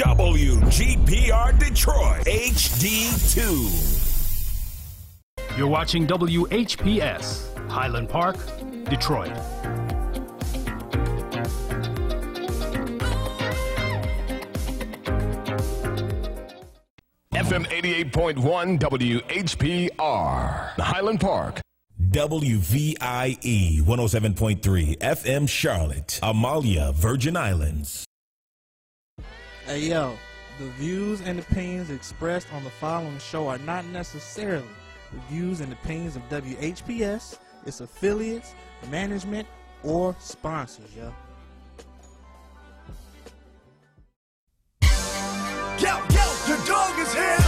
WGPR Detroit HD2. You're watching WHPS, Highland Park, Detroit. FM 88.1 WHPR, Highland Park. WVIE 107.3 FM Charlotte, Amalie, Virgin Islands. Hey yo, the views and opinions expressed on the following show are not necessarily the views and opinions of WHPS, its affiliates, management, or sponsors, yo. Yo, yo, your dog is here!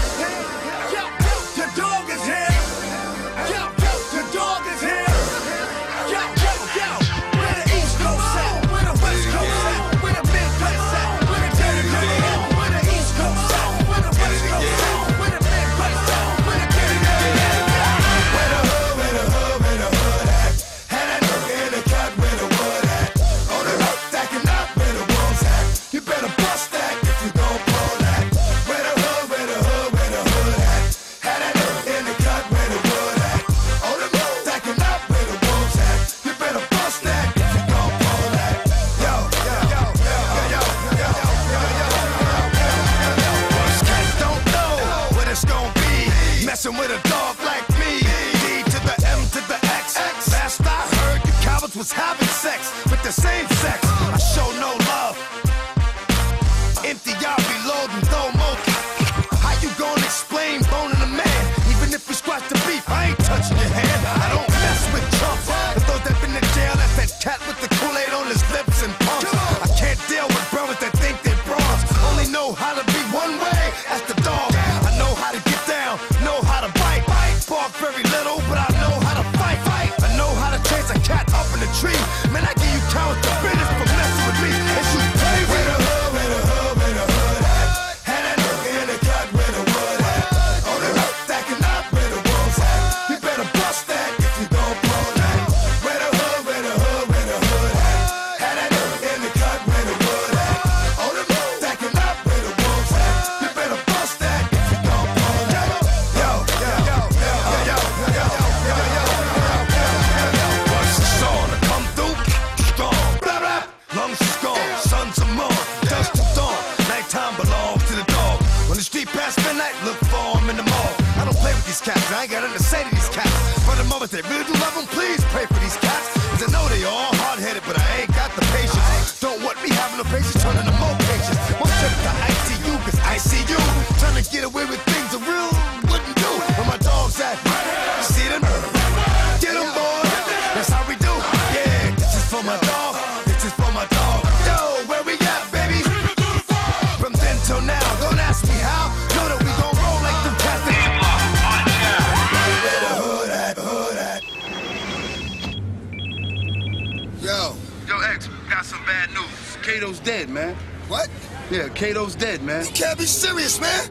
man. What? Yeah, Kato's dead, man. You can't be serious, man.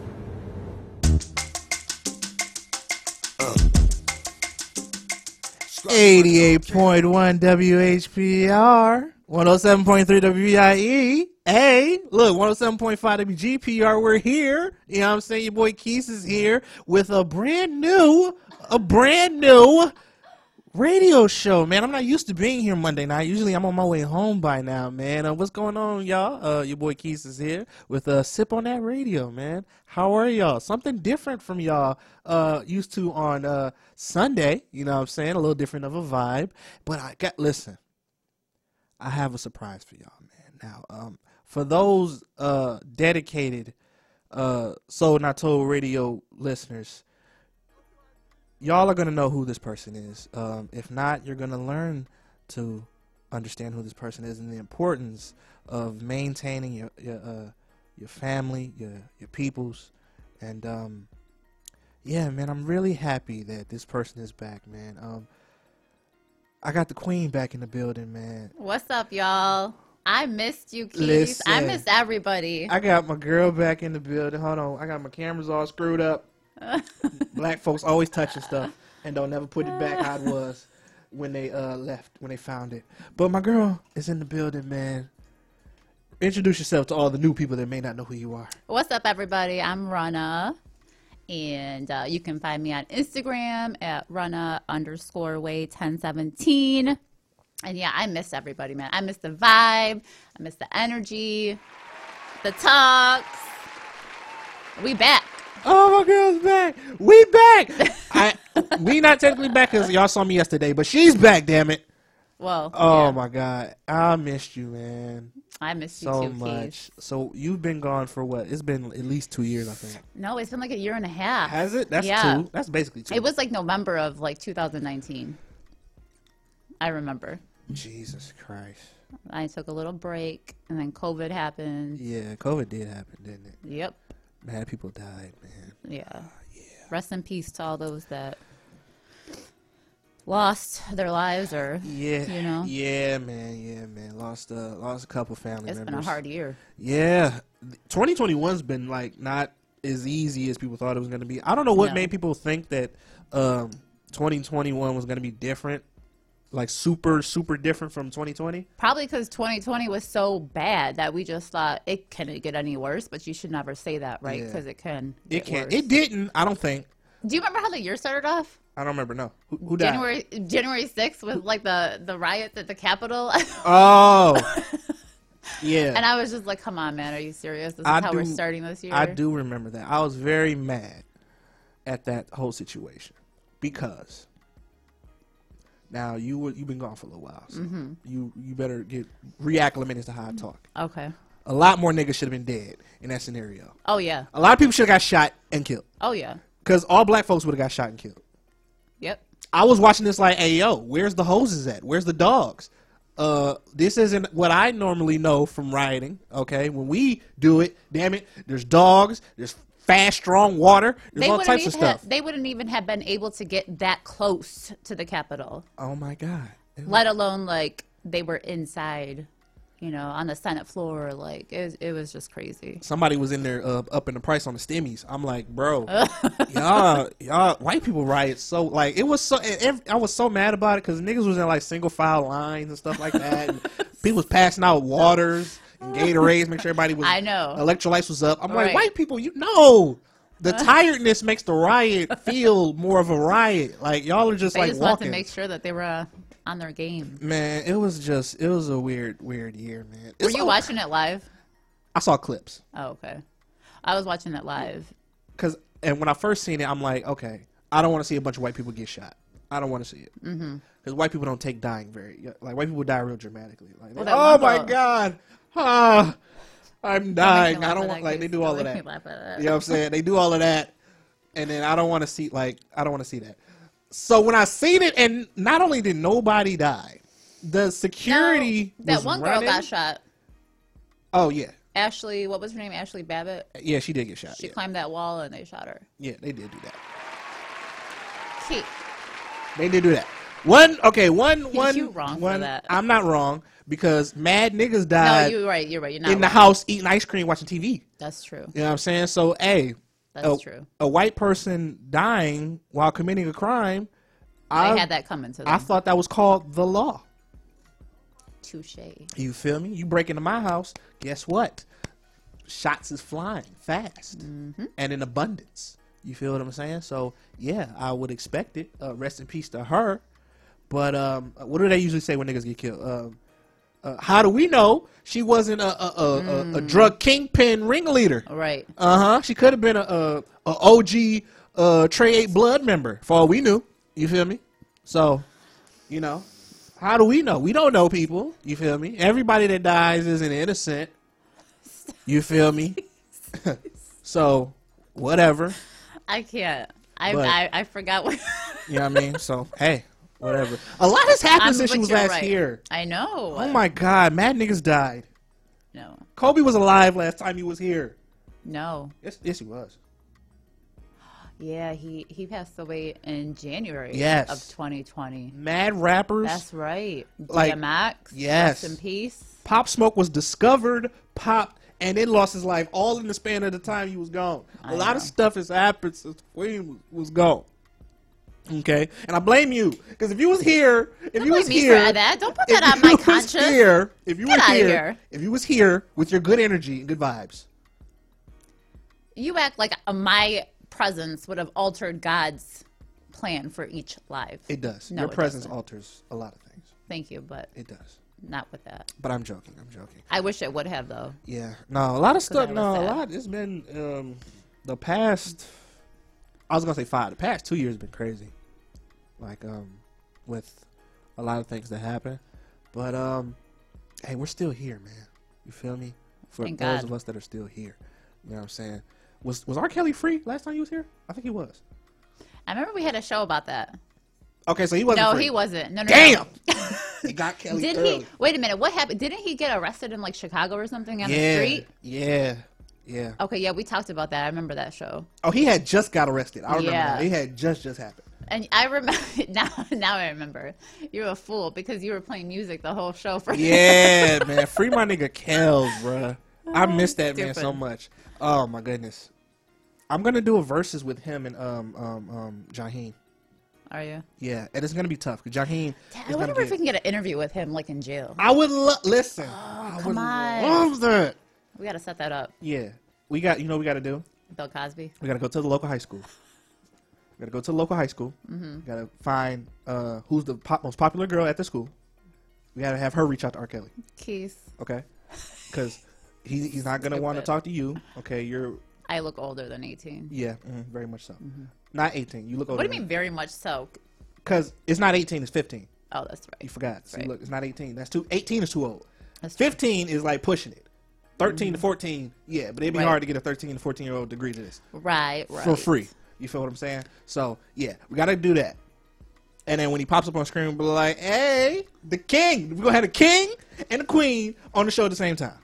88.1 WHPR, 107.3 WIE. Hey, look, 107.5 WGPR, we're here. You know what I'm saying? Your boy Keese is here with a brand new, a brand new radio show, man. I'm not used to being here Monday night. Usually I'm on my way home by now, man. Uh, what's going on, y'all? Uh, your boy Keys is here with a uh, Sip on That Radio, man. How are y'all? Something different from y'all uh, used to on uh, Sunday, you know what I'm saying? A little different of a vibe. But I got, listen, I have a surprise for y'all, man. Now, um, for those uh, dedicated Soul Not Told radio listeners, y'all are gonna know who this person is. Um, if not, you're gonna learn to understand who this person is and the importance of maintaining your your, uh, your family, your your peoples, and um, yeah, man, I'm really happy that this person is back, man. Um, I got the queen back in the building, man. What's up, y'all? I missed you, Keith. Listen, I missed everybody. I got my girl back in the building. Hold on, I got my cameras all screwed up. black folks always touching stuff and don't never put it back how it was when they uh, left, when they found it. But my girl is in the building, man. Introduce yourself to all the new people that may not know who you are. What's up, everybody? I'm Rana. And uh, you can find me on Instagram at Rana underscore way 1017. And yeah, I miss everybody, man. I miss the vibe. I miss the energy, the talks. We back. Oh, my girl's back. We back. I we not technically back because y'all saw me yesterday, but she's back. Damn it. Well, Oh yeah, my god, I missed you, man, I missed you so too, Keith. much. So you've been gone for what? It's been at least two years, I think. No, it's been like a year and a half. Has it? That's yeah. two. That's basically two. It was like November of like 2019. I remember. Jesus Christ. I took a little break, and then COVID happened. Yeah, COVID did happen, didn't it? Yep. Mad people died, man. Yeah. Rest in peace to all those that lost their lives, or Yeah, you know, Yeah, man. Yeah, man. Lost uh, lost a couple family it's been members. a hard year. Yeah, 2021's been like not as easy as people thought it was going to be. I don't know what No. made people think that um, 2021 was going to be different, like super super different from 2020. Probably because 2020 was so bad that we just thought it couldn't get any worse. But you should never say that, right? Yeah. Because it can. It can't. worse. It didn't. I don't think. Do you remember how the year started off? I don't remember. No. Who, who died? January January 6th with like the the riots at the Capitol. Oh. yeah. And I was just like, come on, man, are you serious? This is I how we're starting this year? I do remember that. I was very mad at that whole situation because now you were you've been gone for a little while, so Mm-hmm. you you better get reacclimated to how I talk. Okay. A lot more niggas should have been dead in that scenario. Oh, yeah. A lot of people should have got shot and killed Oh, yeah. because all black folks would have got shot and killed. Yep. I was watching this like, hey yo, where's the hoses at? Where's the dogs? Uh, this isn't what I normally know from rioting. Okay, when we do it, damn it, there's dogs, there's fast, strong water, there's all types of have- stuff. they wouldn't even have been able to get that close to the Capitol, oh my god, let alone like they were inside, you know, on the Senate floor. Like it was, it was just crazy. somebody was in there uh, up in the price on the stimmies. I'm like, bro, y'all, y'all, white people riot so like it was so. I was so mad about it because niggas was in like single file lines and stuff like that. and people was passing out waters Gatorades, make sure everybody was. I know. electrolytes was up. I'm like, white people, you know. The tiredness makes the riot feel more of a riot. Like y'all are just They like just walking. to make sure that they were uh, on their game. Man, it was just it was a weird, weird year, man. Were you all- watching it live? I saw clips. Oh, okay. I was watching it live. Cause and when I first seen it, I'm like, okay, I don't want to see a bunch of white people get shot. I don't want to see it because mm-hmm. white people don't take dying very like white people die real dramatically. Like, Well, oh my god, ah, I'm Don't make me dying. I don't want like they do all of that. me laugh at that. You know what I'm saying? They do all of that, and then I don't want to see like I don't want to see that. So when I seen it, and not only did nobody die, the security No, that was one girl got shot. Oh yeah, Ashley, what was her name? Ashley Babbitt. yeah, she did get shot. She yeah. climbed that wall and they shot her. yeah, they did do that. Keith, They did do that. One okay, one one You wrong for one- that. I'm not wrong because mad niggas no, died you're right. You're right. You're not in the house eating ice cream, watching TV. That's true. You know what I'm saying? So, hey, That's a, true. a white person dying while committing a crime, They I had that coming to them. I thought that was called the law. Touche. You feel me? You break into my house, guess what? Shots is flying fast Mm-hmm. and in abundance. You feel what I'm saying? So yeah, I would expect it. Uh, rest in peace to her. But um, what do they usually say when niggas get killed? Um, uh, how do we know she wasn't a a, a, a, a drug kingpin ringleader? Right. Uh huh. She could have been a, a, a OG uh, Trey Eight Blood member for all we knew. You feel me? So, you know, how do we know? We don't know people. You feel me? Everybody that dies isn't innocent. You feel me? so, whatever. I can't. I, But- I I forgot what. You know what I mean? So, hey, whatever. A lot has happened I'm- since she was last right. here. I know. Oh my God, mad niggas died. No. Kobe was alive last time he was here. No. Yes, yes, he was. Yeah, he he passed away in January Yes. of 2020. Mad rappers. That's right. Like, DMX. yes. Rest in peace. Pop Smoke was discovered, popped, and then lost his life all in the span of the time he was gone. A I lot of stuff has happened since Queen was gone. Okay, and I blame you because if you was here, if Don't you was here, that. Don't put if that on you my was conscience. Here, if you Get was here, here. if you was here with your good energy and good vibes, You act like uh, my presence would have altered God's plan for each life. it does. No, your it presence doesn't. alters a lot of things. Thank you, but It does. not with that. But I'm joking. I'm joking. I wish it would have though. Yeah. No, a lot of stuff. No, a lot. It's been um, the past. I was gonna say five. The past two years have been crazy. Like um, with a lot of things that happen, but um, hey, we're still here, man. You feel me? For Thank those God. of us that are still here, you know what I'm saying. Was was R. Kelly free last time he was here? I think he was. I remember we had a show about that. Okay, so he wasn't. No, free. he wasn't. No, no, Damn. no. he got Kelly Did early. he? Wait a minute. What happened? Didn't he get arrested in like Chicago or something on the Yeah. street? Yeah. Yeah. Okay, yeah, we talked about that. I remember that show. Oh, he had just got arrested. I remember Yeah. that. He had just just happened. And I remember now. Now I remember. You're a fool because you were playing music the whole show for. Yeah, man. Free my nigga Kels, bruh. I miss that man so much. Oh my goodness. I'm gonna do a Verzuz with him and um um um Jaheim. Are you? Yeah, and it's gonna be tough because Jaheim. I wonder if we can get an interview with him, like in jail. I would lo- listen. I come would on. love that. We got to set that up. Yeah, we got. You know, what we got to do. Bill Cosby. We got to go to the local high school. We got to go to the local high school. Mm-hmm. We got to find uh, who's the pop- most popular girl at the school. We got to have her reach out to R. Kelly. Keith. Okay, because he, he's not gonna want to talk to you. Okay, you're I look older than 18. Yeah, mm, very much so. Not 18. You look older. Mm-hmm. What do you mean, very much so? Because it's not 18. It's 15. Oh, that's right. You forgot. See, Right. look, it's not 18. That's too. 18 is too old. That's true. 15 is like pushing it. 13 to mm-hmm. 14, yeah, but it'd be Right. hard to get a 13 to 14 year old degree to this Right, right. for free. You feel what I'm saying? So yeah, we gotta do that. And then when he pops up on screen, we'll be like, "Hey, the king! We're gonna have the king and the queen on the show at the same time,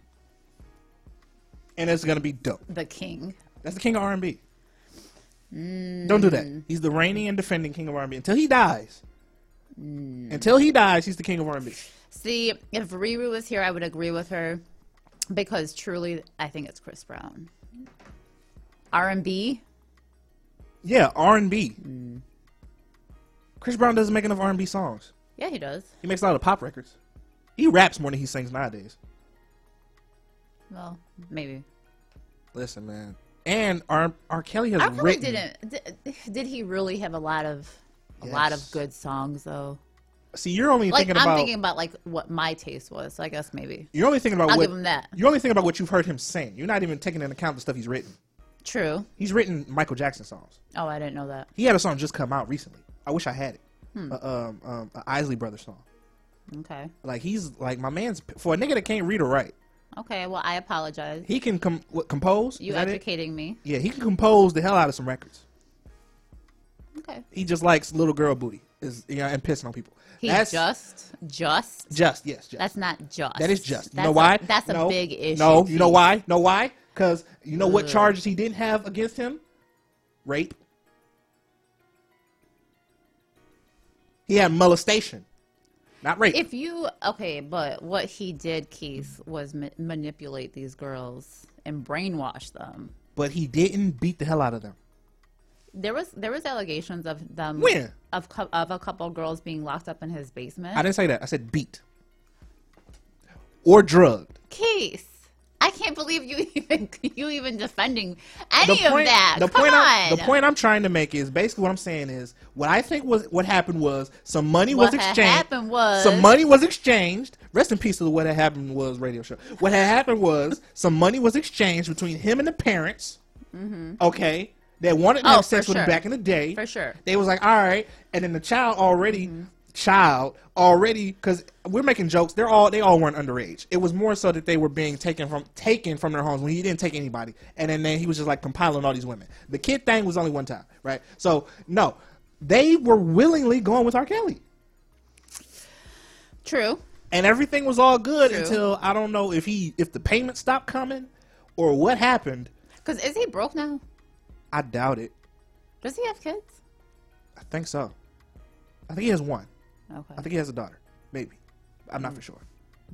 and it's gonna be dope." The king. That's the king of R&B. Mm. Don't do that. He's the reigning and defending king of R&B until he dies. Mm. Until he dies, he's the king of R&B. See, if Riri was here, I would agree with her because truly, I think it's Chris Brown. R&B. Yeah, R&B. Chris Brown doesn't make enough R&B songs. Yeah, he does. He makes a lot of pop records. He raps more than he sings nowadays. Well, maybe. Listen, man. And R. R. Kelly has R. Kelly written. didn't. Did, did he really have a lot of a lot of good songs though? See, you're only Like thinking I'm about. thinking about like what my taste was. So I guess maybe you're only thinking about I'll what. give him that. You're only thinking about what you've heard him sing. You're not even taking into account the stuff he's written. true. He's written Michael Jackson songs. Oh, I didn't know that. He had a song just come out recently. I wish I had it. Hmm. A, um, um, a Isley Brothers song. Okay. Like he's like my man's for a nigga that can't read or write. Okay. Well, I apologize. He can com- what, compose. You that it? educating me. Yeah, he can compose the hell out of some records. Okay. He just likes little girl booty, is you know, and pissing on people. He That's just just. just yes, just. That's not just. That is just. You know a- why? that's a big issue. No, you know why? Know why? Because you know what charges he didn't have against him? Rape. He had molestation, not rape. If you okay, but what he did, Keith, was ma- manipulate these girls and brainwash them. but he didn't beat the hell out of them. There was there was allegations of them When? of of a couple girls being locked up in his basement. I didn't say that. I said beat or drugged. Case. I can't believe you even you even defending any point, of that. The Come point, on. I'm, the point I'm trying to make is basically what I'm saying is what I think was what happened was some money What was exchanged. happened was- some money was exchanged. Rest in peace to what had happened was radio show. What had happened was some money was exchanged between him and the parents. Mm-hmm. Okay, that wanted to Mm-hmm. Oh, have sex with him back in the day. For sure. They was like, all right, and then the child already. Child already because we're making jokes. They're all they all weren't underage. It was more so that they were being taken from taken from their homes when he didn't take anybody, and then, then he was just like compiling all these women. The kid thing was only one time, right? So no, they were willingly going with R. Kelly, True. and everything was all good True. until I don't know if he if the payment stopped coming or what happened. Because is he broke now? I doubt it. Does he have kids? I think so. I think he has one. Okay. I think he has a daughter, maybe. I'm Mm. not for sure.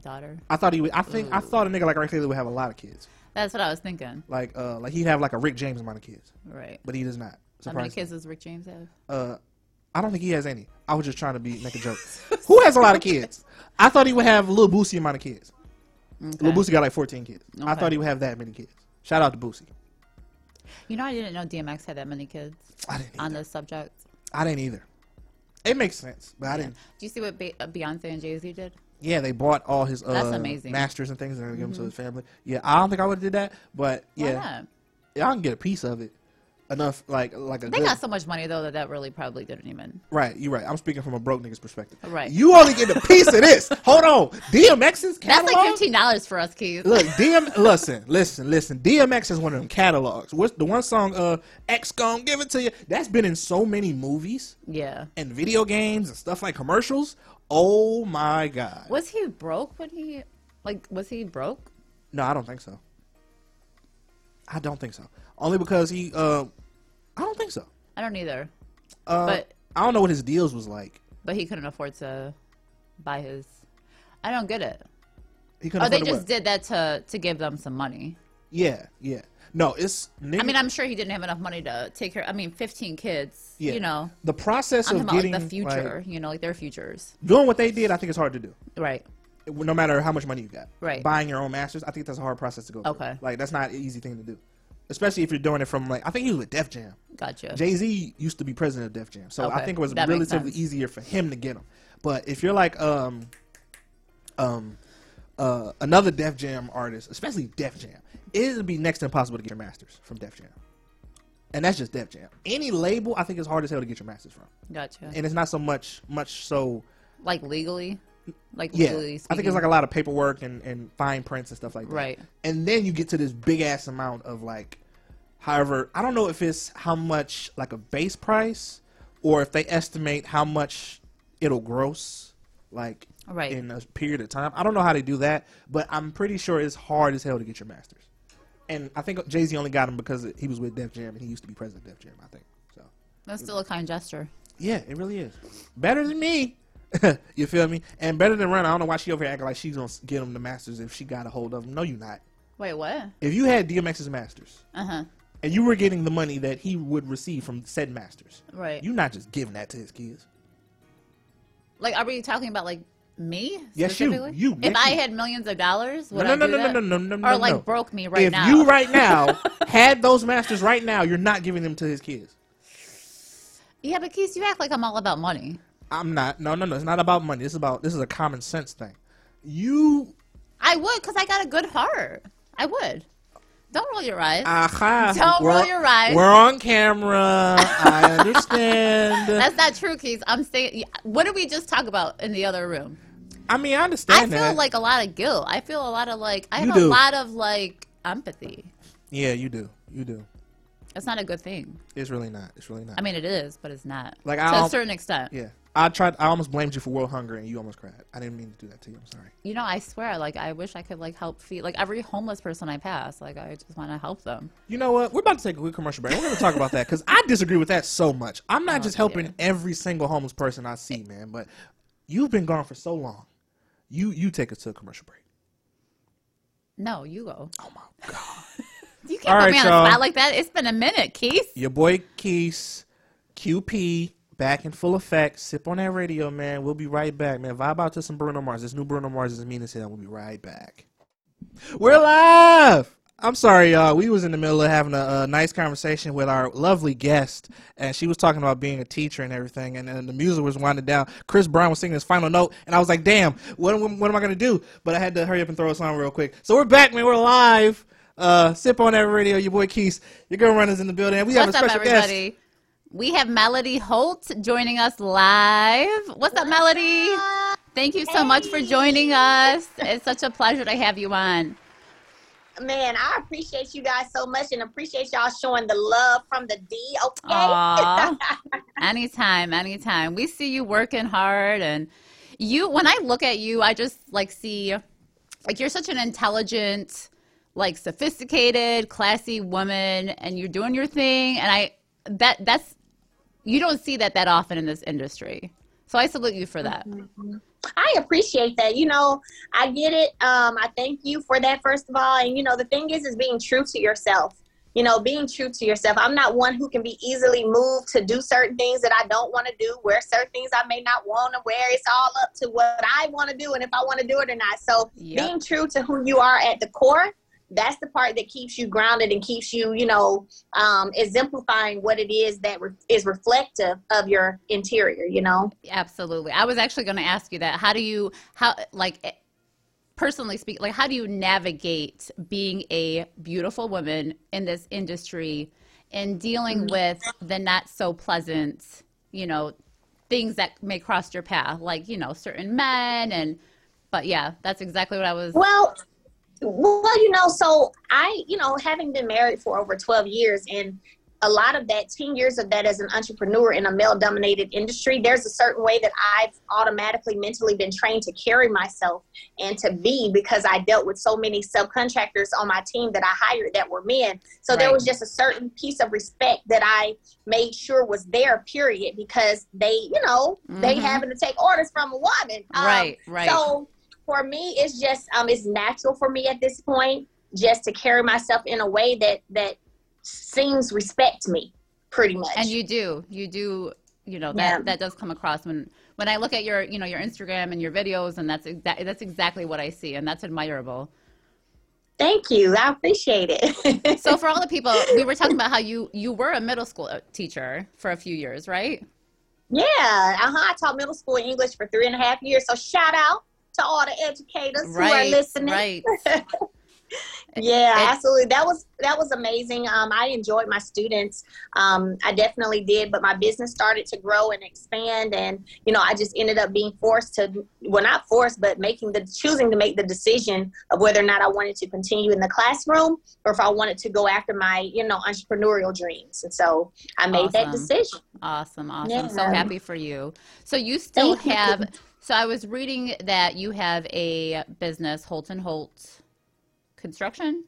Daughter. I thought he would. I think I thought a nigga like R. Kelly would have a lot of kids. That's what I was thinking. Like uh, like he'd have like a Rick James amount of kids, Right. but he does not. How many kids does Rick James have? Uh, I don't think he has any. I was just trying to be make a joke. Who has a lot of kids? I thought he would have a little Boosie amount of kids. Okay. Lil Boosie got like 14 kids. Okay. I thought he would have that many kids. Shout out to Boosie. You know, I didn't know DMX had that many kids I didn't. on Either. this subject. I didn't either. It makes sense, but I didn't. Do you see what Be- uh, Beyonce and Jay Z did? Yeah, they bought all his uh, That's amazing. Mm-hmm. masters and things and they give them to his family. Yeah, I don't think I would have did that, but Why yeah, not? yeah, I can get a piece of it. Enough, like like a They good, got so much money though that that really probably didn't even. right. You're right. I'm speaking from a broke nigga's perspective. Right. You only get a piece of this. Hold on, DMX's catalog That's like fifteen dollars for us, Keith. Look, DM. listen, listen, listen. DMX is one of them catalogs. What's the one song? Uh, X gon' give it to you. That's been in so many movies Yeah. and video games and stuff like commercials. Oh my god. Was he broke when he like was he broke? No, I don't think so. I don't think so. Only because he. Uh, I don't think so. I don't either. Uh, But- I don't know what his deals was like. But he couldn't afford to buy his I don't get it. He couldn't Oh, they just did that to to give them some money. Yeah, yeah. No, it's. Nigga, I mean, I'm sure he didn't have enough money to take care. I mean, 15 kids. yeah. You know, the process I'm of getting like the future. like, you know, like their futures. doing what they did. I think it's hard to do. Right. no matter how much money you got. Right. Buying your own masters, I think that's a hard process to go through. Okay. Like that's not an easy thing to do. Especially if you're doing it from like I think he was with Def Jam. Gotcha. Jay Z used to be president of Def Jam, so I think it was that relatively easier for him to get them. But if you're like um um uh another Def Jam artist, especially Def Jam, it would be next to impossible to get your masters from Def Jam. And that's just Def Jam. Any label, I think it's hard as hell to get your masters from, Gotcha. and it's not so much much so like legally, like yeah, legally I think it's like a lot of paperwork and, and fine prints and stuff like that. Right. And then you get to this big ass amount of like, however, I don't know if it's how much like a base price or if they estimate how much it'll gross like Right. in a period of time. I don't know how they do that, but I'm pretty sure it's hard as hell to get your masters. And I think Jay Z only got him because he was with Def Jam and he used to be president of Def Jam. I think so. That's still a kind gesture. Yeah, it really is. Better than me. you feel me? And better than Run. I don't know why she over here acting like she's gonna get him the masters if she got a hold of them. No, you're not. Wait, what? If you had DMX's masters Uh huh. And you were getting the money that he would receive from said masters, Right. you're not just giving that to his kids. Like, are we talking about like me? Yes, you. You, If I had millions of dollars, would no, I no, do no, no, no, no, no, no, Or like no. broke me right if now. If you right now had those masters right now, you're not giving them to his kids. Yeah, but Keith, you act like I'm all about money. I'm not. No, no, no. It's not about money. This is about. This is a common sense thing. You. I would, because I got a good heart. I would. Don't roll your eyes. Aha. Don't roll your eyes. We're on camera. I understand. That's not true, Keith. I'm saying. What did we just talk about in the other room? I mean, I understand. I feel that. like a lot of guilt. I feel a lot of like. I You have a lot of like empathy. yeah, you do. You do. It's not a good thing. It's really not. It's really not. I mean, it is, but it's not. Like, to I'll- a certain extent. yeah. I tried. I almost blamed you for world hunger, and you almost cried. I didn't mean to do that to you. I'm sorry. You know, I swear, like, I wish I could like help feed like every homeless person I pass. Like, I just want to help them. You know what? We're about to take a quick commercial break. We're going to talk about that because I disagree with that so much. I'm not Oh, just helping every single homeless person I see, man. But you've been gone for so long. You you take us to a commercial break. No, you go. Oh my god. You can't All put right, me on y'all. the spot like that. It's been a minute, Keith. Your boy Keith, QP, back in full effect. Sip on that radio, man. We'll be right back, man. Vibe out to some Bruno Mars. This new Bruno Mars is mean as hell. We'll be right back. We're live. I'm sorry, y'all. We was in the middle of having a, a nice conversation with our lovely guest, and she was talking about being a teacher and everything, and, and the music was winding down. Chris Brown was singing his final note, and I was like, "Damn, what, what, am I gonna do?" But I had to hurry up and throw a song real quick. So we're back, man. We're live. Uh, sip on that radio. Your boy Keys, your girl runners in the building. And we have What's a up, special guest. We have Melody Holt joining us live. What's up, Melody? Thank you so much for joining us. It's such a pleasure to have you on. Man, I appreciate you guys so much and appreciate y'all showing the love from the D. Okay. Anytime, anytime. We see you working hard and you when I look at you, I just like see like you're such an intelligent, like sophisticated, classy woman and you're doing your thing and I that that's you don't see that that often in this industry. So I salute you for that. I appreciate that. You know, I get it. Um, I thank you for that first of all. And you know, the thing is, is being true to yourself. you know, being true to yourself. I'm not one who can be easily moved to do certain things that I don't want to do, wear certain things I may not want to wear. It's all up to what I want to do and if I want to do it or not. So Yep. being true to who you are at the core, that's the part that keeps you grounded and keeps you, you know, um, exemplifying what it is that re- is reflective of your interior, you know? Absolutely. I was actually going to ask you that. How do you how like eh, personally speak like how do you navigate being a beautiful woman in this industry and dealing with the not so pleasant, you know, things that may cross your path like, you know, certain men and but yeah, that's exactly what I was Well, well, you know, so I, you know, having been married for over 12 years and a lot of that, 10 years of that as an entrepreneur in a male dominated industry, there's a certain way that I've automatically mentally been trained to carry myself and to be because I dealt with so many subcontractors on my team that I hired that were men. So there was just a certain piece of respect that I made sure was there, period, because they, you know, they Mhm. having to take orders from a woman. Um, Right, right. So for me, it's just um, it's natural for me at this point just to carry myself in a way that that seems respect me, pretty much. And you do, you do, you know that Yeah. that does come across when when I look at your you know your Instagram and your videos, and that's exactly that's exactly what I see, and that's admirable. Thank you, I appreciate it. So for all the people, we were talking about how you you were a middle school uh, teacher for a few years, right? yeah, uh huh. I taught middle school English for three and a half years. So shout out to all the educators who are listening. right. Yeah, And- absolutely. That was that was amazing. Um, I enjoyed my students. Um, I definitely did, but my business started to grow and expand, and you know, I just ended up being forced to, well, not forced, but making the choosing to make the decision of whether or not I wanted to continue in the classroom or if I wanted to go after my, you know, entrepreneurial dreams. And so I made that decision. Awesome, awesome. So happy for you. So you still Thank you. So I was reading that you have a business, Holt and Holt Construction.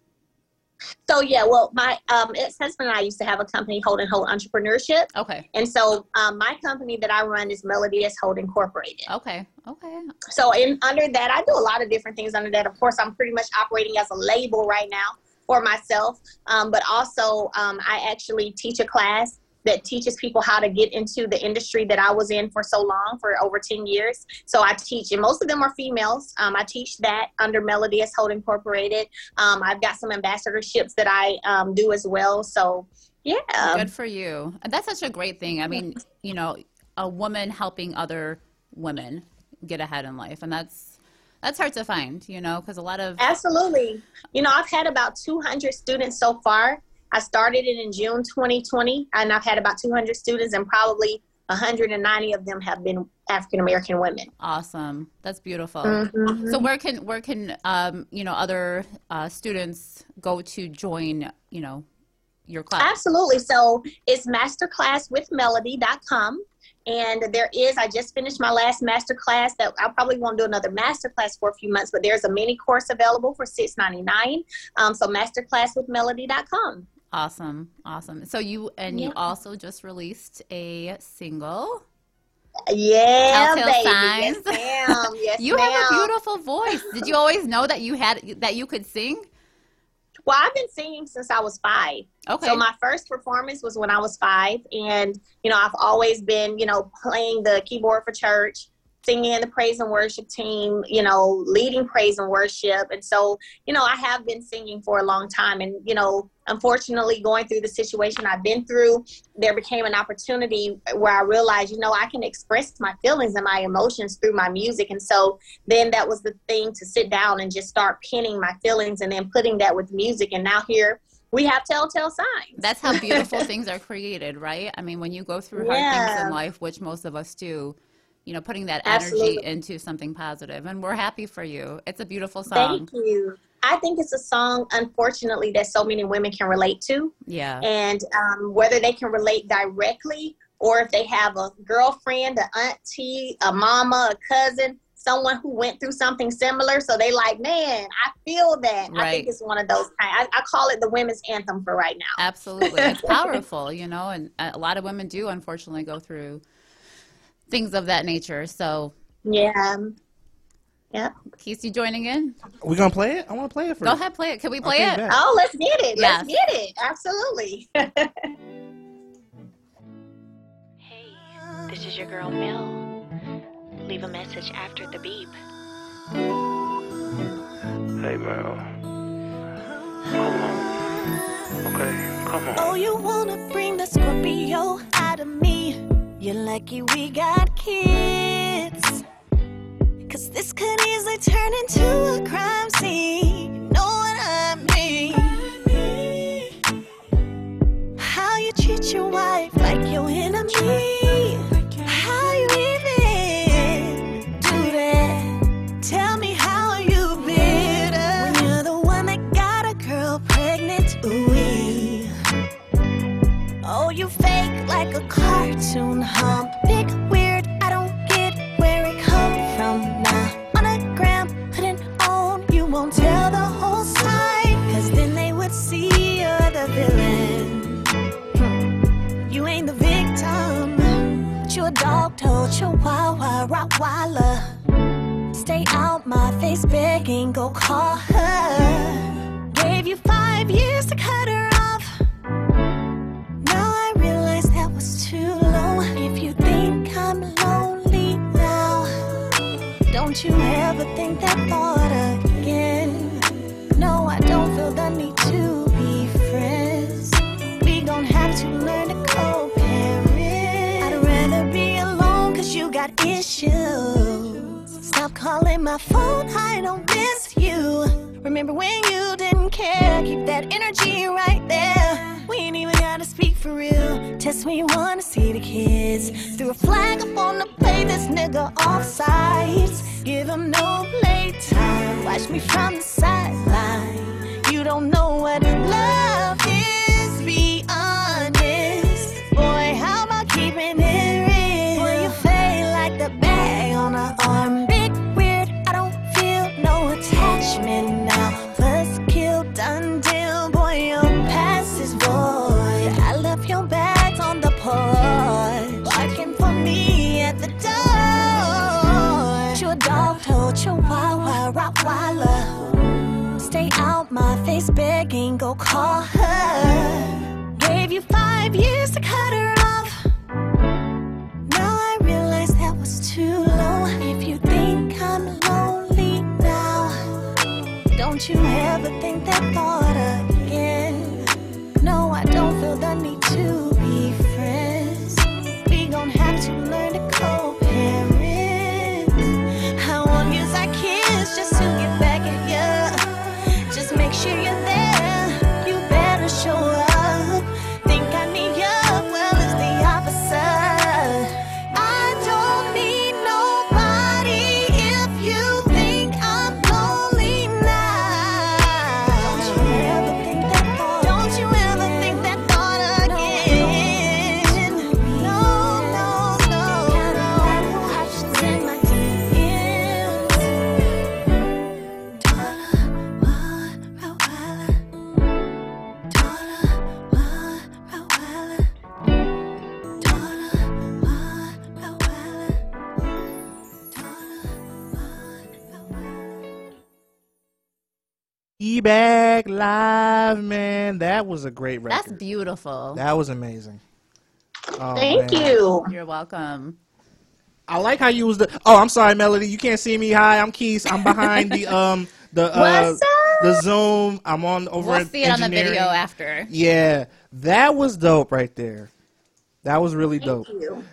So yeah, well, my um, ex-husband and I used to have a company, Holt and Holt Entrepreneurship, Okay, and so um, my company that I run is Melody S. Holt Incorporated. okay, okay. So in under that, I do a lot of different things under that. Of course, I'm pretty much operating as a label right now for myself, um, but also um, I actually teach a class that teaches people how to get into the industry that I was in for so long, for over 10 years. So I teach, and most of them are females. Um, I teach that under Melody S. Holt Incorporated. Um, I've got some ambassadorships that I um, do as well. So yeah, Good for you. That's such a great thing. I mean, you know, a woman helping other women get ahead in life, and that's that's hard to find, you know, because a lot of Absolutely. You know, I've had about 200 students so far. I started it in June 2020, and I've had about 200 students, and probably 190 of them have been African American women. awesome. That's beautiful. Mhm. So where can where can um, you know other uh, students go to join you know your class? Absolutely. So it's masterclasswithmelody.com. And there is, I just finished my last master class that I probably won't do another master class for a few months, but there's a mini course available for $6.99. Um, so masterclasswithmelody.com. Awesome, awesome. So you and you also just released a single. Yeah, Telltale baby. signs. Yes, ma'am. Yes, You have a beautiful voice. Did you always know that you had that you could sing? Well, I've been singing since I was five. Okay. So my first performance was when I was five, and you know I've always been, you know, playing the keyboard for church, singing in the praise and worship team, you know, leading praise and worship, and so you know I have been singing for a long time, and you know, unfortunately, going through the situation I've been through, there became an opportunity where I realized, you know, I can express my feelings and my emotions through my music, and so then that was the thing to sit down and just start pinning my feelings and then putting that with music, and now here we have telltale signs. That's how beautiful things are created, right? I mean, when you go through hard things in life, which most of us do, you know, putting that energy Absolutely. into something positive, and we're happy for you. It's a beautiful song. Thank you. I think it's a song, unfortunately, that so many women can relate to. Yeah. And um, whether they can relate directly or if they have a girlfriend, an auntie, a mama, a cousin, someone who went through something similar. So they like, man, I feel that. Right. I think it's one of those. I, I call it the women's anthem for right now. Absolutely. It's powerful, you know, and a lot of women do unfortunately go through things of that nature. So, Yeah. Yeah. Keith, you joining in? Are We gonna play it? I want to play it first. Go ahead, play it. Can we play Okay, it? bet. Oh, let's get it. Let's get it. Absolutely. Hey, this is your girl Mel. Leave a message after the beep. Hey, Mel. Come on. Okay, come on. Oh, you wanna bring the Scorpio out of me? You're lucky we got kids. Cause this could easily turn into a crime scene. You know what I mean? How you treat your wife like your enemy? Rottweiler. Stay out my face begging, go call her. Gave you five years to cut her off. Now I realize that was too low. If you think I'm lonely now, don't you ever think that thought issues. Stop calling my phone, I don't miss you. Remember when you didn't care? Keep that energy right there. We ain't even gotta speak for real. Test when you wanna see the kids. Threw a flag up on the play, this nigga off sides. Give him no playtime. Watch me from the sideline. You don't know what love face begging, go call her. Gave you five years to cut her off. Now I realize that was too low. If you think I'm lonely now, don't you ever think that thought again. No, I don't feel the need E-Bag Live, man. That was a great record. That's beautiful. That was amazing. Oh, Thank man. you. You're welcome. I like how you was the. Oh, I'm sorry, Melody. You can't see me. Hi, I'm Keith. I'm behind the um the uh What's up? the Zoom. I'm on over. We'll see it on the video after. Yeah, that was dope right there. That was really Thank dope. you.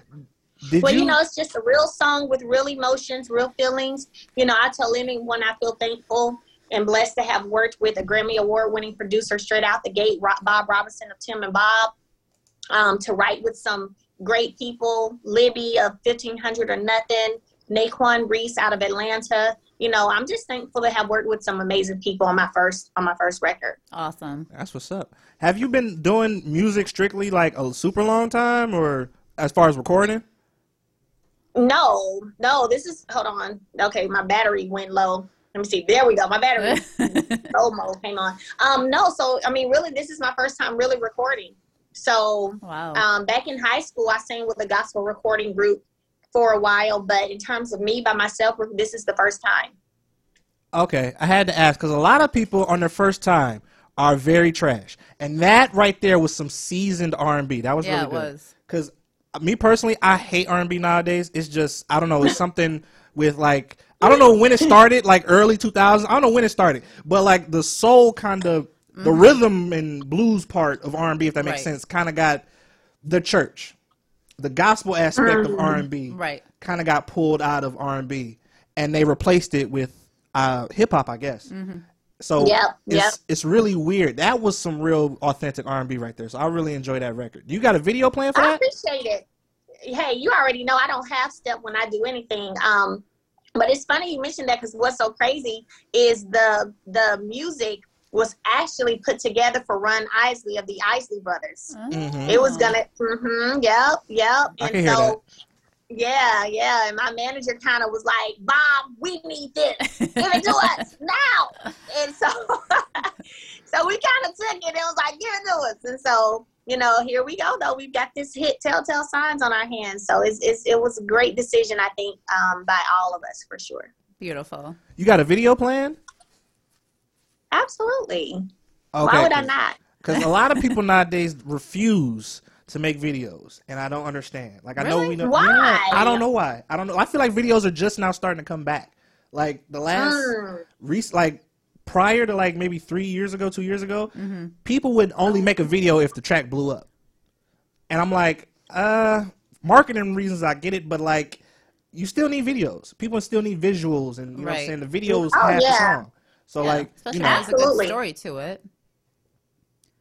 Did well, you? you know, it's just a real song with real emotions, real feelings. You know, I tell anyone I feel thankful and blessed to have worked with a Grammy Award winning producer straight out the gate, Bob Robinson of Tim and Bob, um, to write with some great people, Libby of 1500 or Nothing, Naquan Reese out of Atlanta. You know, I'm just thankful to have worked with some amazing people on my first on my first record. Awesome. That's what's up. Have you been doing music strictly like a super long time, or as far as recording? No, no, this is hold on. Okay, my battery went low. Let me see. There we go. My battery slow mo came on. Um, no, so I mean, really, this is my first time really recording. So, Wow. um, back in high school, I sang with a gospel recording group for a while, but in terms of me by myself, this is the first time. Okay, I had to ask because a lot of people on their first time are very trash, and that right there was some seasoned R and B. That was Yeah, really it good. was. Because me personally, I hate R and B nowadays. It's just I don't know. It's something with like I don't know when it started, like early 2000s. I don't know when it started, but like the soul kind of the rhythm and blues part of R and B, if that makes Mm-hmm. Right. sense, kind of got the church, the gospel aspect of Mhm. R and B, Right. kind of got pulled out of R and B, and they replaced it with uh, hip hop, I guess. Mhm. So Yep, it's yep. it's really weird. That was some real authentic R and B right there. So I really enjoy that record. You got a video playing for I that? appreciate it. Hey, you already know I don't half step when I do anything. Um, but it's funny you mentioned that because what's so crazy is the the music was actually put together for Ron Isley of the Isley Brothers. Mhm. It was gonna, mm-hmm, yep, yep. I And so, yeah, yeah. And my manager kind of was like, "Bob, we need this. Give it to us now." And so, so we kind of took it and was like, "Give it to us." And so, you know, here we go. Though we've got this hit, Telltale Signs, on our hands. So it's, it's it was a great decision, I think, um, by all of us for sure. Beautiful. You got a video plan? Absolutely. Okay, Why would I 'cause- not? Because a lot of people nowadays refuse to make videos, and I don't understand. Like I know we know. Why? Yeah, I don't know why. I don't know. I feel like videos are just now starting to come back. Like the last, Mm. rec- like prior to like maybe three years ago, two years ago, Mm-hmm. people would only make a video if the track blew up. And I'm like, uh, marketing reasons, I get it, but like, you still need videos. People still need visuals, and you know what I'm saying. The videos Oh, half the song. So Yeah, like, especially you know, there's a good Absolutely. story to it.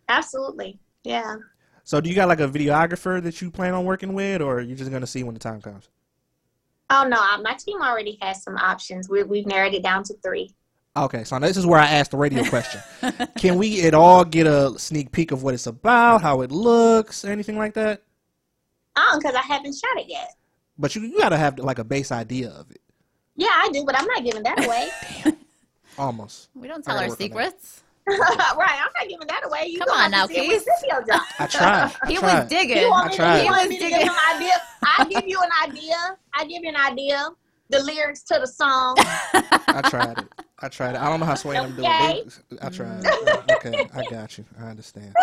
Absolutely. Yeah. So do you got like a videographer that you plan on working with, or you're just gonna see when the time comes? Oh no, uh, my team already has some options. We, we've narrowed it down to three. Okay, so this is where I asked the radio question. Can we at all get a sneak peek of what it's about, how it looks, anything like that? Oh, because I haven't shot it yet. But you, you gotta have like a base idea of it, Yeah, I do, but I'm not giving that away. Damn. almost. We don't tell our work on that. secrets. right, I'm not giving that away. You Come on now, to see it when Keith. the video drop. I tried. I He tried. was digging. You want I me, to, tried. you want He me was to give digging. an idea? I give you an idea. I give you an idea. The lyrics to the song. I tried it. I tried it. I don't know how Swain I'm doing. Okay. They- I tried. okay, I got you. I understand.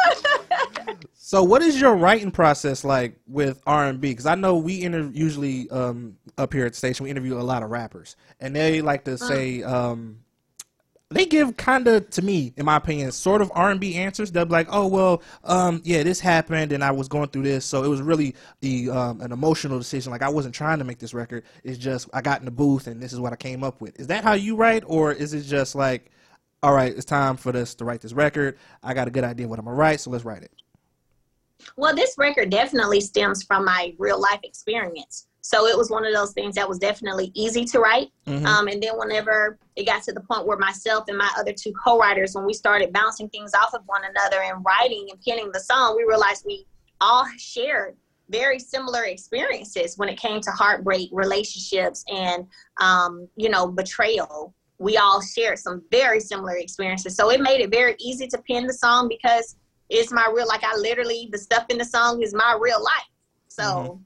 So, what is your writing process like with R and B? Because I know we inter- usually um, up here at the station we interview a lot of rappers, and they like to say um, they give kind of to me, in my opinion, sort of R and B answers. They'll be like, "Oh well, um, yeah, this happened, and I was going through this, so it was really the um, an emotional decision. Like I wasn't trying to make this record. It's just I got in the booth, and this is what I came up with. Is that how you write, or is it just like, all right, it's time for this to write this record. I got a good idea what I'm gonna write, so let's write it. Well, this record definitely stems from my real life experience. So it was one of those things that was definitely easy to write. Mhm. Um, and then whenever it got to the point where myself and my other two co-writers, when we started bouncing things off of one another and writing and penning the song, we realized we all shared very similar experiences when it came to heartbreak, relationships, and um, you know, betrayal. We all shared some very similar experiences, so it made it very easy to pen the song because it's my real. Like I literally, the stuff in the song is my real life. So,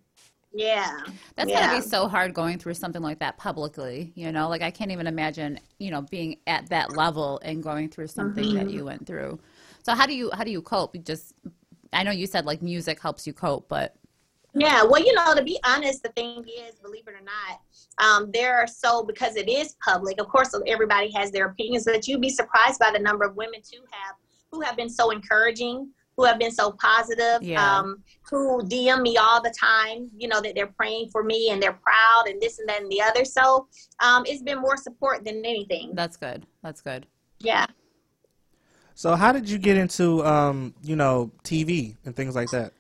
yeah, That's yeah. gotta be so hard going through something like that publicly. You know, like I can't even imagine, you know, being at that level and going through something that Mhm. you went through. So how do you how do you cope? You just I know you said like music helps you cope, but Yeah, well, you know, to be honest, the thing is, believe it or not, um, there are so because it is public. Of course, everybody has their opinions, but you'd be surprised by the number of women too have who have been so encouraging, who have been so positive, Yeah. um, who DM me all the time. You know that they're praying for me and they're proud and this and that and the other. So um, it's been more support than anything. that's good. That's good. Yeah. So, how did you get into um, you know TV and things like that?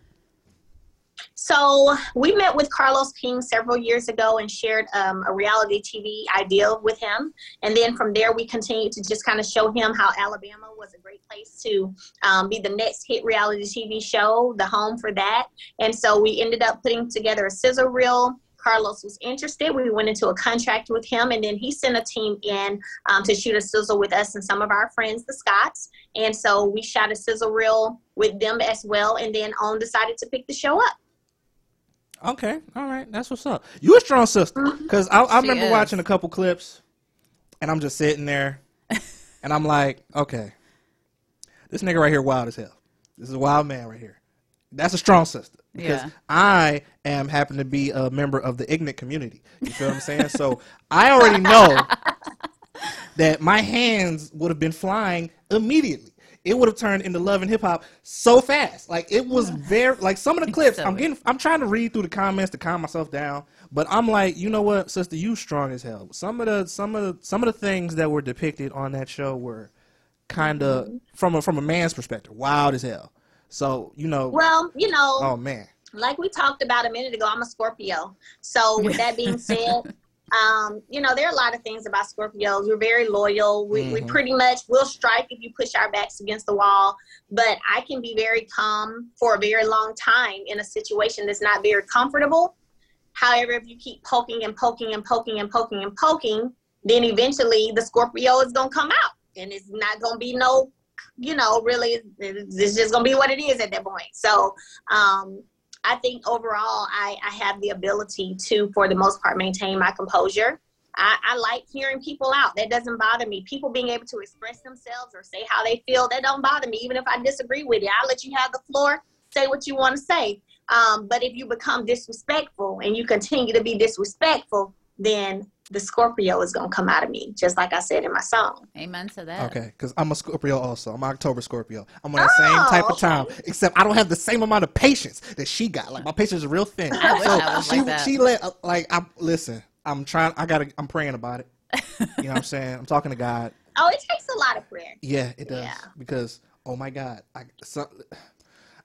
So we met with Carlos King several years ago and shared um, a reality TV idea with him. And then from there, we continued to just kind of show him how Alabama was a great place to um, be the next hit reality TV show, the home for that. And so we ended up putting together a sizzle reel. Carlos was interested. We went into a contract with him, and then he sent a team in um, to shoot a sizzle with us and some of our friends, the Scotts. And so we shot a sizzle reel with them as well. And then on decided to pick the show up. Okay, all right, that's what's up. You a strong sister, mm-hmm. because I, I remember is. watching a couple clips. and I'm just sitting there, and I'm like, okay, this nigga right here wild as hell. This is a wild man right here. That's a strong sister because Yeah. I am happen to be a member of the ignorant community. You feel what I'm saying? so I already know that my hands would have been flying immediately. It would have turned into love and hip hop so fast. Like it was very like some of the clips. I'm getting. I'm trying to read through the comments to calm myself down. But I'm like, you know what, sister, you strong as hell. Some of the some of the some of the things that were depicted on that show were kind of mm-hmm. from a from a man's perspective, wild as hell. So you know. Well, you know, Oh man. like we talked about a minute ago, I'm a Scorpio. So with that being said, um, you know, there are a lot of things about Scorpios. We're very loyal. We, we Mhm. pretty much will strike if you push our backs against the wall. But I can be very calm for a very long time in a situation that's not very comfortable. However, if you keep poking and poking and poking and poking and poking, then eventually the Scorpio is gonna come out, and it's not gonna be no, you know, really, it's it's just gonna be what it is at that point. So, um, I think overall, I, I have the ability to, for the most part, maintain my composure. I, I like hearing people out. That doesn't bother me. People being able to express themselves or say how they feel, that don't bother me. Even if I disagree with it, I'll let you have the floor. Say what you want to say. Um, but if you become disrespectful and you continue to be disrespectful, then the Scorpio is gonna come out of me, just like I said in my song. Amen to that. Okay, because I'm a Scorpio also. I'm an October Scorpio. I'm on that same type of time, except I don't have the same amount of patience that she got. Like my patience is real thin. I so I she like that. she let uh, like I'm listen. I'm trying. I gotta. I'm praying about it. You know what I'm saying? I'm talking to God. Oh, it takes a lot of prayer. Yeah, it does. Yeah. Because oh my God, I so,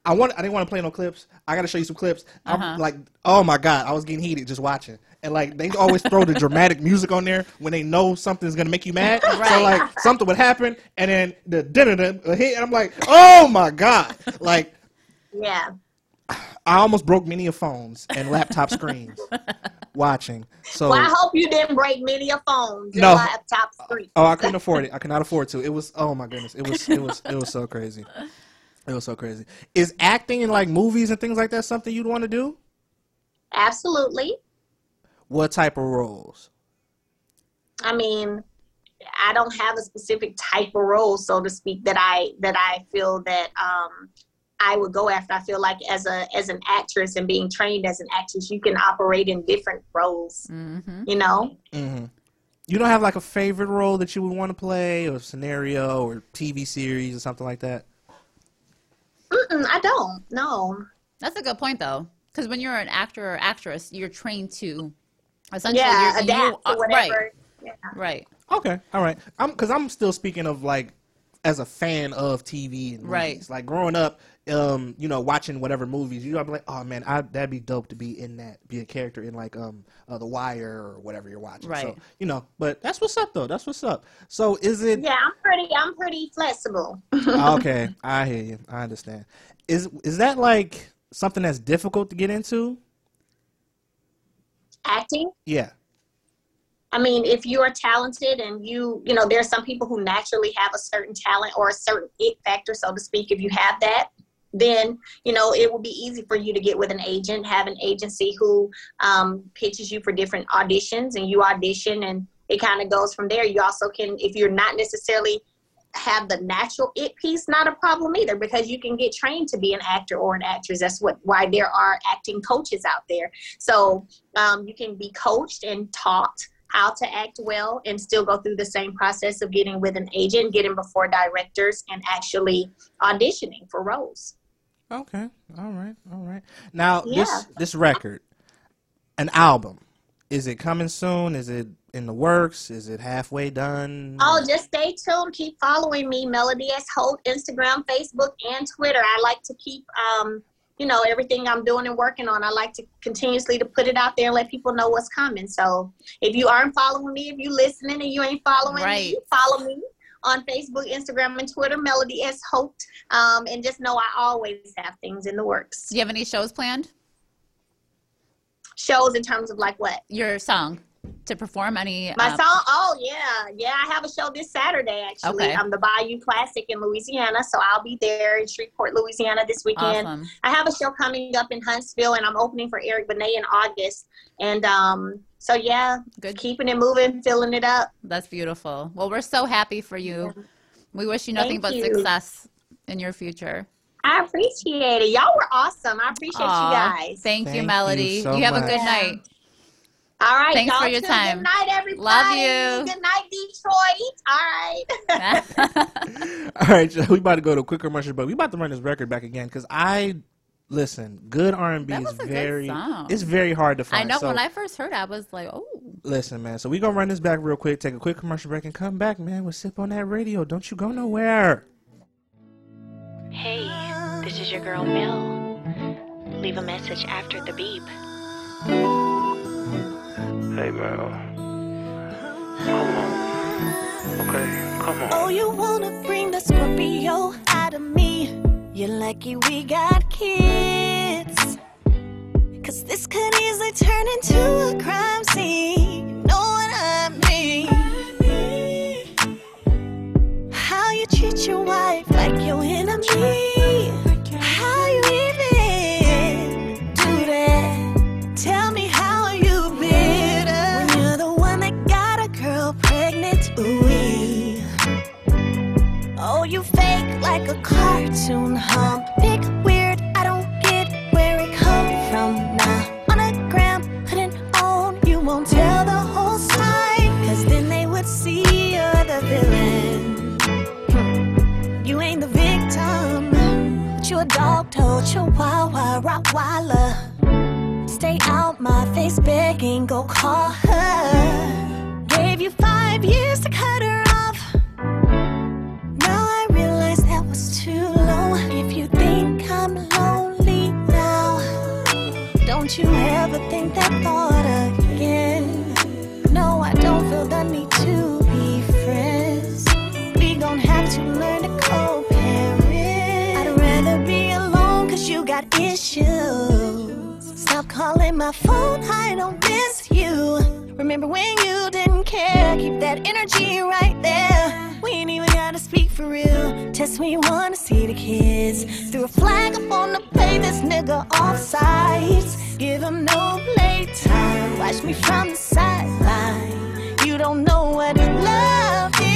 I want. I didn't want to play no clips. I got to show you some clips. I'm Uh-huh. like, oh my God, I was getting heated just watching. And like they always throw the dramatic music on there when they know something's gonna make you mad. So like something would happen, and then the dinner hit, and I'm like, oh my God, like Yeah. I almost broke many of phones and laptop screens watching. So well, I hope you didn't break many of phones No. laptop screens. Oh, I couldn't afford it. I could not afford to. It was oh my goodness. It was it was it was so crazy. It was so crazy. Is acting in like movies and things like that something you'd want to do? Absolutely. What type of roles? I mean, I don't have a specific type of role, so to speak, that I that I feel that um, I would go after. I feel like as a as an actress and being trained as an actress, you can operate in different roles. Mm-hmm. You know, hmm You don't have like a favorite role that you would want to play, or scenario, or TV series, or something like that. Mm-mm, I don't. No. That's a good point, though, because when you're an actor or actress, you're trained to essentially Yeah, you're, adapt you, to whatever. right, Yeah. right. Okay, all right. I'm because I'm still speaking of like as a fan of TV and movies. Right. Like growing up, um, you know, watching whatever movies, you know, I'm like, oh man, I, that'd be dope to be in that, be a character in like um, uh, The Wire or whatever you're watching. So Right. you know, but that's what's up though. That's what's up. So is it? Yeah, I'm pretty. I'm pretty flexible. okay, I hear you. I understand. Is is that like something that's difficult to get into? Acting. Yeah. I mean, if you are talented and you, you know, there are some people who naturally have a certain talent or a certain it factor, so to speak. If you have that, then you know it will be easy for you to get with an agent, have an agency who um, pitches you for different auditions, and you audition, and it kind of goes from there. You also can, if you're not necessarily have the natural it piece, not a problem either, because you can get trained to be an actor or an actress. That's what why there are acting coaches out there. So um, you can be coached and taught how to act well and still go through the same process of getting with an agent, getting before directors, and actually auditioning for roles. Okay. All right. All right. Now Yeah. this this record, an album, is it coming soon? Is it in the works? Is it halfway done? Oh, just stay tuned. Keep following me, Melody S. Holt, Instagram, Facebook, and Twitter. I like to keep, um, you know, everything I'm doing and working on. I like to continuously to put it out there and let people know what's coming. So if you aren't following me, if you listening and you ain't following Right. me, follow me on Facebook, Instagram, and Twitter, Melody S. Holt. Um, and just know I always have things in the works. Do you have any shows planned? Shows in terms of like what? Your song. To perform any? My um, song, oh yeah, yeah. I have a show this Saturday actually. Okay. I'm the Bayou Classic in Louisiana, so I'll be there in Shreveport, Louisiana this weekend. Awesome. I have a show coming up in Huntsville, and I'm opening for Eric Benet in August. And um, so yeah, Good. keeping it moving, filling it up. That's beautiful. Well, we're so happy for you. We wish you nothing Thank but you. success in your future. I appreciate it. Y'all were awesome. I appreciate Aw, you guys. Thank, you, Thank you Melody. so you have a good night. All right, Thanks y'all for your too. time. Good night, everybody. Love you. Good night, Detroit. All right. All right, so we about to go to a quick commercial, but we about to run this record back again because I listen. Good R and B That is was a good very. song. It's very hard to find. I know so when I first heard it, I was like, oh, listen, man. So we gonna run this back real quick, take a quick commercial break, and come back, man. We'll sip on that radio. Don't you go nowhere. Hey, this is your girl Mel. Leave a message after the beep. Hey, Mel. Come on. Okay, come on. Oh, you wanna bring the Scorpio out of me? You're lucky we got kids. Cause this could easily turn into a crime scene. You know what I mean? How you treat your wife like your enemy? Cartoon, huh? Big weird, I don't get where it come from. Nah, on a gram, putting on, you won't tell the whole side. Cause then they would see you're the villain. You ain't the victim, but you a dog told chihuahua, rottweiler. Stay out my face begging, go call her. Gave you five years to cut her don't you ever think that thought again. No, I don't feel the need to be friends. We gon' have to learn to co-parent. I'd rather be alone cause you got issues. Stop calling my phone, I don't miss you. Remember when you didn't care? Keep that energy right there. We ain't even gotta speak for real. Test when you wanna see the kids. Threw a flag up on the play, this nigga off sides. Give him no playtime. Watch me from the sideline. You don't know what love is,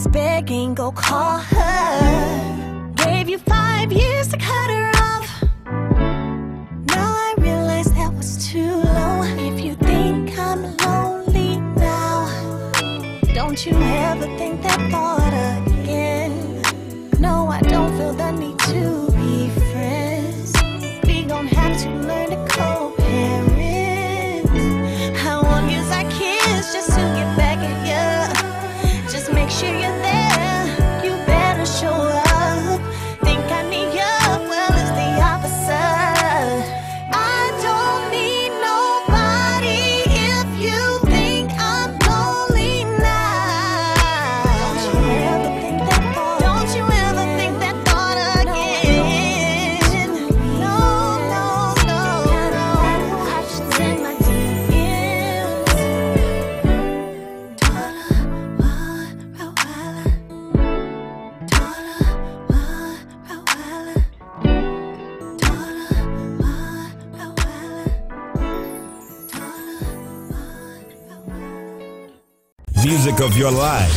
face begging, go call her. Gave you five years to cut her off. Now I realize that was too low. If you think I'm lonely now, don't you ever think that thought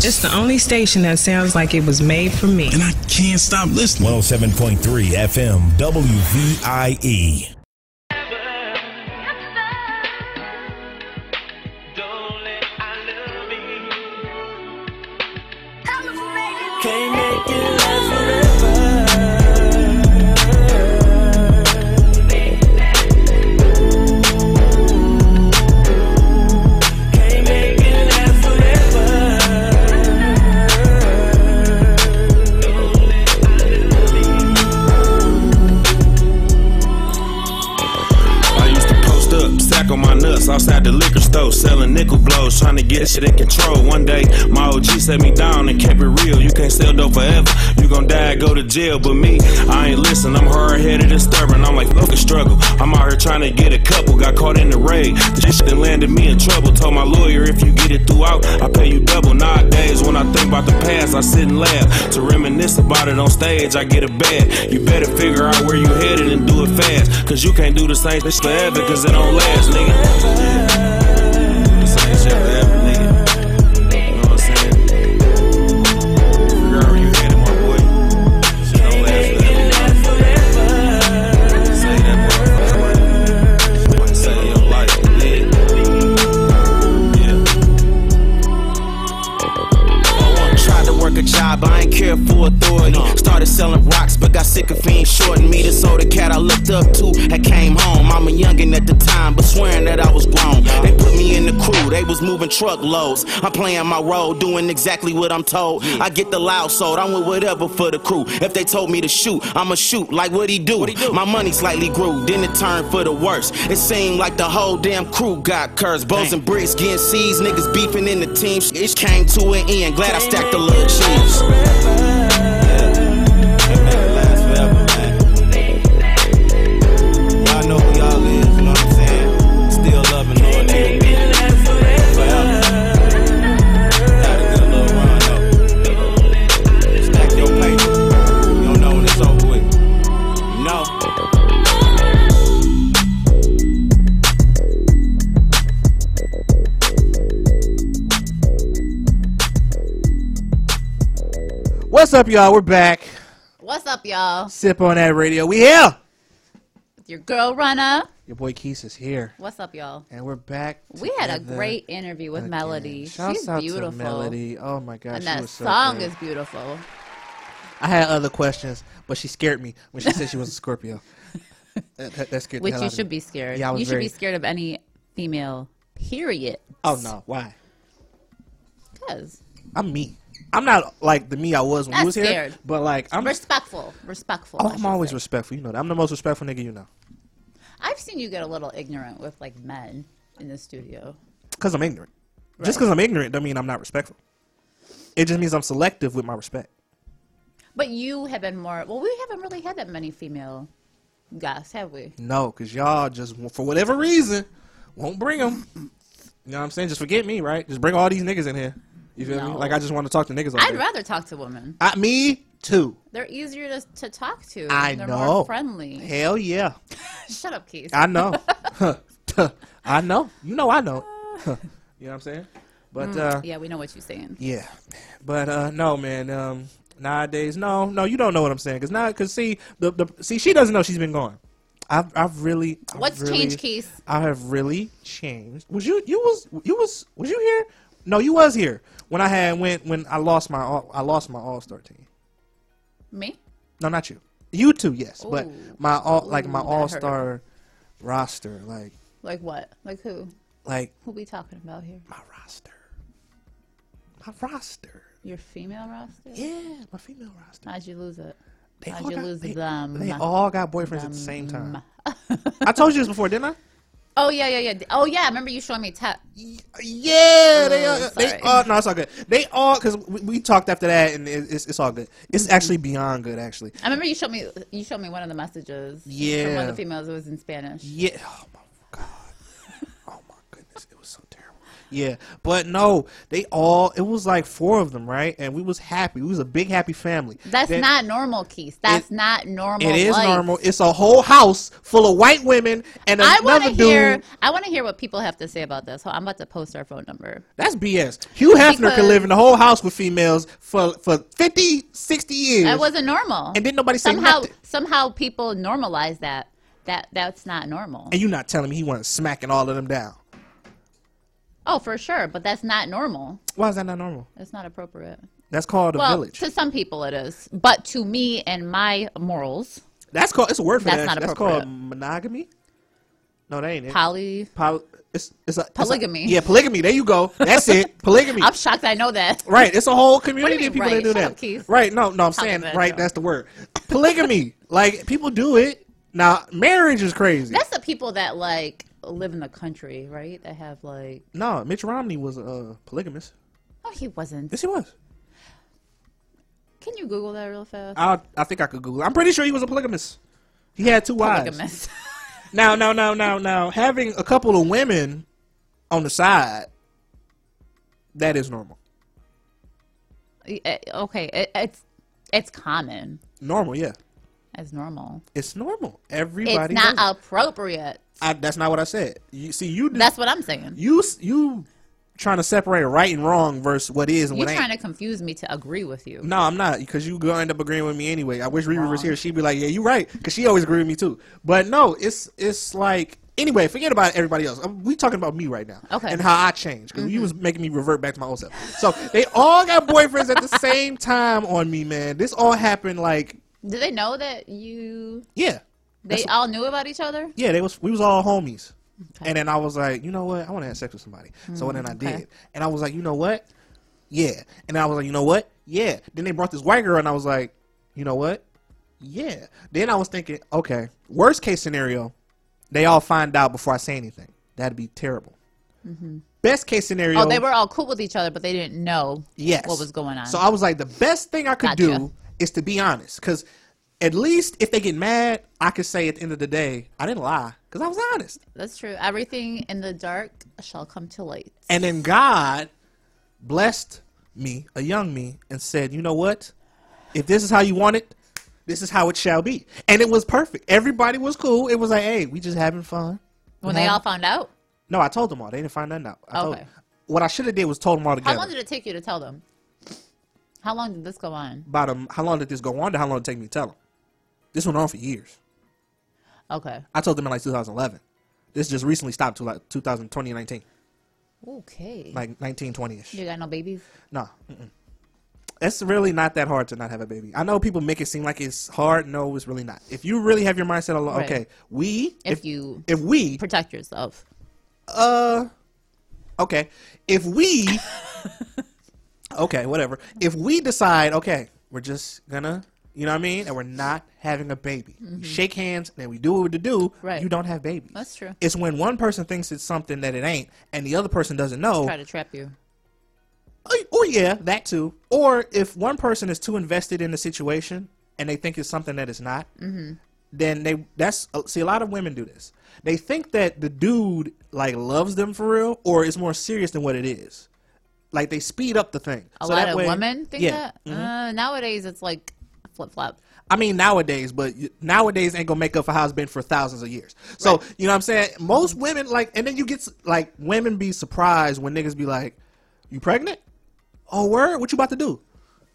It's the only station that sounds like it was made for me. And I can't stop listening. 107.3 FM WVIE. Get shit in control. One day, my OG set me down and kept it real. You can't sell dope forever. You gon' die, go to jail. But me, I ain't listen. I'm hard headed and stubborn. I'm like, fuck a struggle. I'm out here trying to get a couple. Got caught in the raid. This shit landed me in trouble. Told my lawyer, if you get it throughout, I pay you double. Nowadays, when I think about the past, I sit and laugh. To reminisce about it on stage, I get a bad. You better figure out where you headed and do it fast. Cause you can't do the same thing forever, cause it don't last, nigga. A at the time, but swearing that I was grown. They put me in the crew, they was moving truckloads. I'm playing my role, doing exactly what I'm told. I get the loud sold, I'm with whatever for the crew. If they told me to shoot, I'ma shoot like what he do. My money slightly grew, then it turned for the worse. It seemed like the whole damn crew got cursed. Bows and bricks getting seized, niggas beefing in the team. It came to an end, glad I stacked the little cheese. What's up, y'all? We're back. What's up, y'all? Sip on that radio. We here. With your girl runner. Your boy Keith is here, What's up, y'all? and we're back. We had a great interview with again. Melody. Shouts She's out beautiful. to Melody. Oh my gosh, and she that so song great. is beautiful. I had other questions, but she scared me when she said she was a Scorpio. that, that, scared Which you should be scared. Yeah, I was you should be scared of any female. Period. Oh no, why? Because I'm me. I'm not like the me I was when you was here, but like I'm. respectful. Respectful. Oh, I'm always say. respectful. You know that. I'm the most respectful nigga you know. I've seen you get a little ignorant with like men in the studio. Because I'm ignorant. Just because I'm ignorant don't mean I'm not respectful. It just means I'm selective with my respect. But you have been more. Well, we haven't really had that many female guests, have we? No, because y'all just, for whatever reason, won't bring them. You know what I'm saying? Just forget me, right? Just bring all these niggas in here. You feel me? Like I just want to talk to niggas all I'd day. rather talk to women. I, me too. They're easier to, to talk to. I They're know. more friendly. Hell yeah. Shut up, Keith. I know. I know. You know I know. you know what I'm saying? But Mm, uh yeah, we know what you're saying. Yeah, but uh, no, man. Um, nowadays, no, no, you don't know what I'm saying. Cause now, cause see, the, the see, she doesn't know she's been gone. I've, I've really. I've What's really- changed, Keith? I have really changed. Was you, you was, you was, was you here? No, you was here when I had went when I lost my, all, I lost my All Star team. Me? No, not you. You too, yes, but my all, like my All Star roster, like, Like what? Like who? like Who we talking about here? My roster. My roster. Your female roster? Yeah, my female roster. How'd you lose it? They How'd you got- lose they- them? They all got boyfriends at the same time. I told you this before, didn't I? Oh yeah, yeah, yeah. Oh yeah. I remember you showing me tap. Yeah, they, Oh, uh, they all no, it's all good. They all because we, we talked after that, and it, it's it's all good. It's actually beyond good, actually. I remember you showed me. You showed me one of the messages. From one of the females. It was in Spanish. Yeah. Oh my. Oh my goodness, it was so terrible. Yeah, but no, they all. It was like four of them, right? And we was happy. We was a big happy family. That's Then- not normal, Keith. That's not normal. It is life. normal. It's a whole house full of white women and I want another to hear. dude. I want to hear what people have to say about this. So I'm about to post our phone number. That's BS. Hugh Hefner Because- could live in the whole house with females for for 50, 60 years. That wasn't normal. And didn't nobody say somehow nothing. somehow people normalize that. That that's not normal. And you're not telling me he wasn't smacking all of them down. Oh, for sure, but that's not normal. Why is that not normal? That's not appropriate. That's called a well, village. to some people it is, but to me and my morals, That's called. It's a word for That's that. not That's called monogamy. No, that ain't it. Poly. Poly. It's it's a it's a- Polygamy. yeah, polygamy. There you go. That's it. Polygamy. I'm shocked I know that. Right, it's a whole What do you community mean, of people right? that do Shut that. up, Right, no, no, I'm saying about right. That's the word. Polygamy, like people do it. Now, marriage is crazy. That's the people that like live in the country, right? That have like. No, Mitch Romney was a uh, polygamist. Oh, he wasn't. Yes, he was. Can you Google that real fast? I I think I could Google. it. I'm pretty sure he was a polygamist. He had two wives. Polygamist. Now, now, now, now, now, having a couple of women on the side, that is normal. Eh, okay, it, it's it's common. Normal, yeah. It's normal. It's normal. Everybody. it's not appropriate. I, that's not what I said. You see, you. That's what I'm saying. You you trying to separate right and wrong versus what is and You're what ain't. trying to confuse me to agree with you. No, I'm not because you gonna end up agreeing with me anyway. I wish Riri was here. She'd be like, "Yeah, you're right," because she always agree with me too. But no, it's it's like anyway. Forget about everybody else. We talking about me right now, Okay. and how I changed because you Mhm. was making me revert back to my old self. So they all got boyfriends at the same time on me, man. This all happened like Did they know that you? yeah, They That's- all knew about each other. yeah. They was we was all homies, and then I was like, you know what? I want to have sex with somebody. so Mm, then I okay. did, and I was like, you know what? Yeah, and I was like, you know what? Yeah. Then they brought this white girl, and I was like, you know what? Yeah. Then I was thinking, okay, worst case scenario, they all find out before I say anything. That'd be terrible. hmm Best case scenario. Oh, they were all cool with each other, but they didn't know Yes. what was going on. So I was like, the best thing I could Gotcha. do is to be honest, because at least if they get mad, I could say at the end of the day, I didn't lie, because I was honest. That's true. Everything in the dark shall come to light. And then God blessed me, a young me, and said, you know what? If this is how you want it, this is how it shall be. And it was perfect. Everybody was cool. It was like, hey, we just having fun. When We they all found out. No, I told them all. They didn't find nothing out. I told- Okay. what I should have did was told them all together. How long did it take you to tell them? How long did this go on? About um, how long did this go on? To how long did it take me to tell them? This went on for years. Okay. I told them in like 2011. This just recently stopped to like 2000, 2019. Okay. Like 1920ish. You got no babies? No. Mm-mm. It's really not that hard to not have a baby. I know people make it seem like it's hard. No, it's really not. If you really have your mindset, on, Right. okay, we, If you if we protect yourself. uh, okay, if we, okay, whatever. If we decide, okay, we're just gonna, you know what I mean, and we're not having a baby, we Mhm. shake hands, and we do what we do. Right. You don't have babies. That's true. It's when one person thinks it's something that it ain't, and the other person doesn't know. Try to trap you. Oh, oh, yeah, that too. Or if one person is too invested in the situation and they think it's something that it's not, Mm-hmm. then they that's uh, see a lot of women do this. They think that the dude like loves them for real, or is more serious than what it is. Like they speed up the thing. A So lot of way- women think yeah. that. Mhm. Uh, nowadays, it's like flip flop. I mean nowadays, but nowadays ain't gonna make up for how it's been for thousands of years. So you know what I'm saying? Most women like, and then you get like women be surprised when niggas be like, "You pregnant? Oh, word? What you about to do?"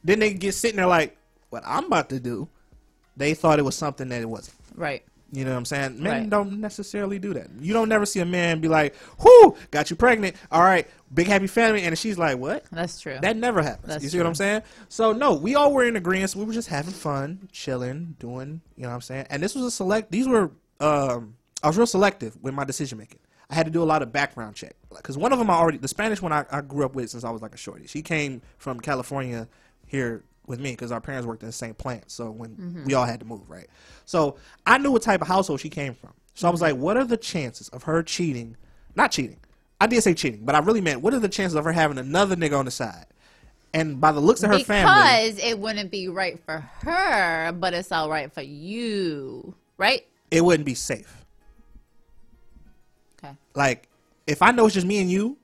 Then they get sitting there like, "What I'm about to do?" They thought it was something that it wasn't. Right. You know what I'm saying? Men Right. don't necessarily do that. You don't never see a man be like, "Whoo, got you pregnant. All right, big happy family," and she's like, "What?" That's true. That never happens. That's you see what I'm saying? So no, we all were in agreement. We were just having fun, chilling, doing. You know what I'm saying? And this was a select. These were. Um, I was real selective with my decision making. I had to do a lot of background check because one of them I already the Spanish one I, I grew up with since I was like a shorty. She came from California here with me because our parents worked in the same plant. So when Mhm. we all had to move, right? So I knew what type of household she came from. So I was like, what are the chances of her cheating? Not cheating. I did say cheating, but I really meant what are the chances of her having another nigga on the side? And by the looks of her because family, because it wouldn't be right for her, but it's all right for you, right? it wouldn't be safe. Okay. Like, if I know it's just me and you,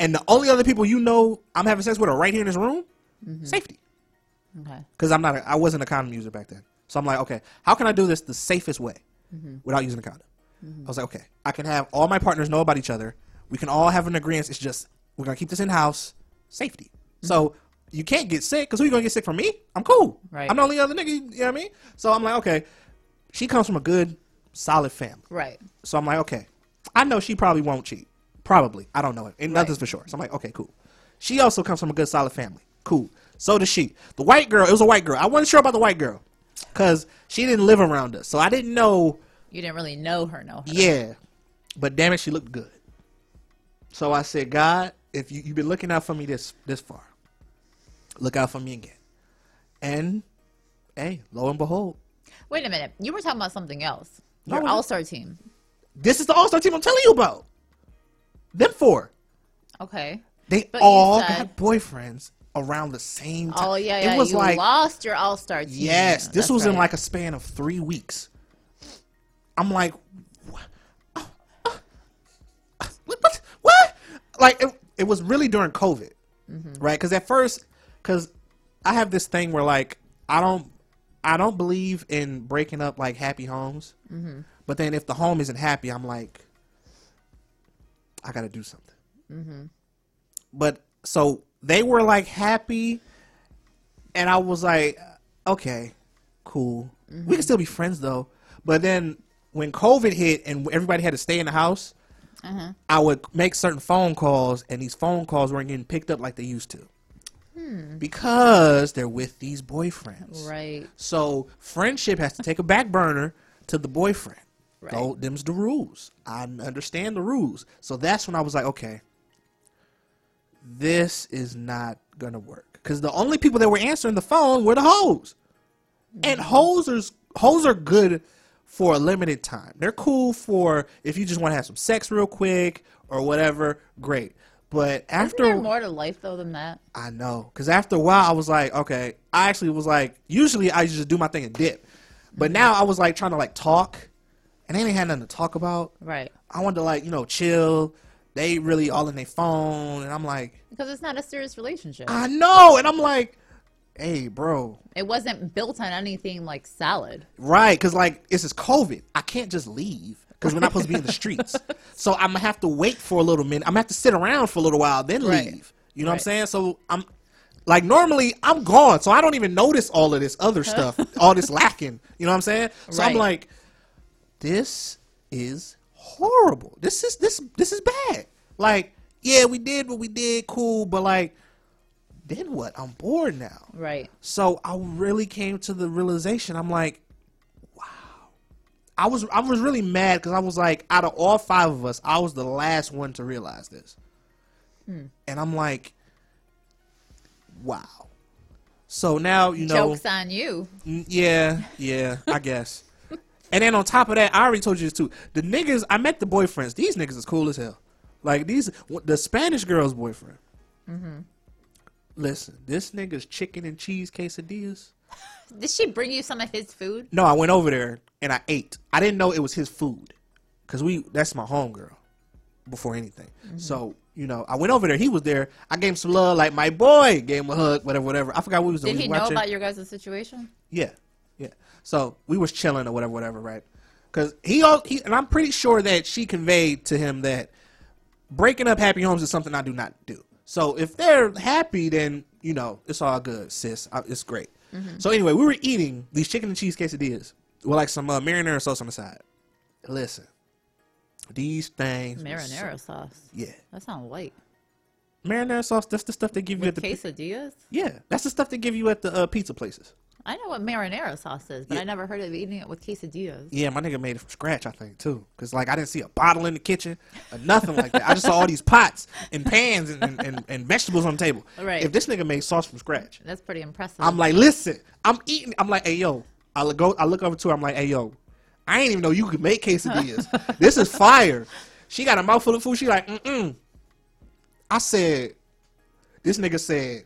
and the only other people you know I'm having sex with are right here in this room, Mhm. safety. Okay. Because I'm not, a, I wasn't a condom user back then. So I'm like, okay, how can I do this the safest way Mhm. without using a condom? Mhm. I was like, okay, I can have all my partners know about each other. We can all have an agreement. It's just we're gonna keep this in house, safety. So you can't get sick because who you gonna get sick from me? I'm cool. Right. I'm the only other nigga. You know what I mean? So I'm like, okay, she comes from a good, solid family. Right. So I'm like, okay, I know she probably won't cheat. Probably. I don't know it. And nothing's for sure. So I'm like, okay, cool. She also comes from a good, solid family. Cool. So does she. The white girl, it was a white girl. I wasn't sure about the white girl because she didn't live around us. So I didn't know. You didn't really know her, her. Yeah. But damn it, she looked good. So I said, God, if you, you've been looking out for me this this far, look out for me again. And hey, lo and behold, Wait a minute. You were talking about something else. No, Your it? All Star team. This is the All Star team I'm telling you about. Them four. Okay. They But all said- got boyfriends around the same time. Oh yeah, yeah. It was you like lost your All Star team. yes, this That's was in like a span of three weeks. I'm like, what? What? what? what? Like it, it was really during COVID, Mhm. right? Because at first, because I have this thing where like I don't, I don't believe in breaking up like happy homes. Mhm. But then if the home isn't happy, I'm like, I got to do something. Mhm. But so they were like happy, and I was like, okay, cool. We can still be friends though. But then when COVID hit and everybody had to stay in the house, Uh-huh. I would make certain phone calls, and these phone calls weren't getting picked up like they used to Hmm. because they're with these boyfriends. Right. So friendship has to take a back burner to the boyfriend. Right. Them's the rules. I understand the rules. So that's when I was like, okay, this is not gonna work because the only people that were answering the phone were the hoes, and hoes are hoes are good for a limited time. They're cool for if you just want to have some sex real quick or whatever. Great. But after Isn't there more to life though than that? I know. Because after a while, I was like, okay. I actually was like, usually I just do my thing and dip. But mm-hmm. now I was like trying to like talk, and they ain't had nothing to talk about. Right. I wanted to like, you know, chill. They really all in their phone, and I'm like, Because it's not a serious relationship. I know. And I'm like, hey, bro. It wasn't built on anything like solid. Right. Because like, this is COVID. I can't just leave because we're not supposed to be in the streets. So I'm to have to wait for a little minute. I'm to have to sit around for a little while, then Right. leave. You know what I'm saying? So I'm like normally I'm gone, so I don't even notice all of this other stuff, all this lacking. You know what I'm saying? So I'm like, this is horrible. This is this this is bad. Like, yeah, we did what we did, cool, but like, then what? I'm bored now. Right. So I really came to the realization. I'm like, wow. I was I was really mad because I was like, out of all five of us, I was the last one to realize this. Hmm. And I'm like, wow. So now you know. Jokes on you. Mm, Yeah, yeah, I guess. And then on top of that, I already told you this too. The niggas, I met the boyfriends. These niggas is cool as hell. Like these, the Spanish girl's boyfriend. Mm-hmm. Listen, this nigga's chicken and cheese quesadillas. Did she bring you some of his food? No, I went over there and I ate. I didn't know it was his food, cause we that's my homegirl. Before anything, Mm-hmm. so you know, I went over there. He was there. I gave him some love, like my boy. Gave him a hug, whatever, whatever. I forgot what we was doing. Did he was know watching- about your guys' situation? yeah, yeah. So we was chilling or whatever, whatever, right? Because he, he, and I'm pretty sure that she conveyed to him that breaking up happy homes is something I do not do. So if they're happy, then you know it's all good, sis. I, it's great. Mhm. So anyway, we were eating these chicken and cheese quesadillas with like some uh, marinara sauce on the side. Listen, these things. were so- Marinara sauce. Yeah. That sounds white. marinara sauce. That's the stuff they give you With at the. quesadillas? Yeah, that's the stuff they give you at the uh, pizza places. I know what marinara sauce is, but I never heard of eating it with quesadillas. Yeah, my nigga made it from scratch, I think, too. Because, like, I didn't see a bottle in the kitchen or nothing like that. I just saw all these pots and pans and, and, and, and vegetables on the table. Right. If this nigga made sauce from scratch, That's pretty impressive. I'm like, listen, I'm eating. I'm like, hey, yo. I look, go, I look over to her. I'm like, hey, yo. I ain't even know you could make quesadillas. this is fire. She got a mouthful of food. She like, mm-mm. I said, this nigga said,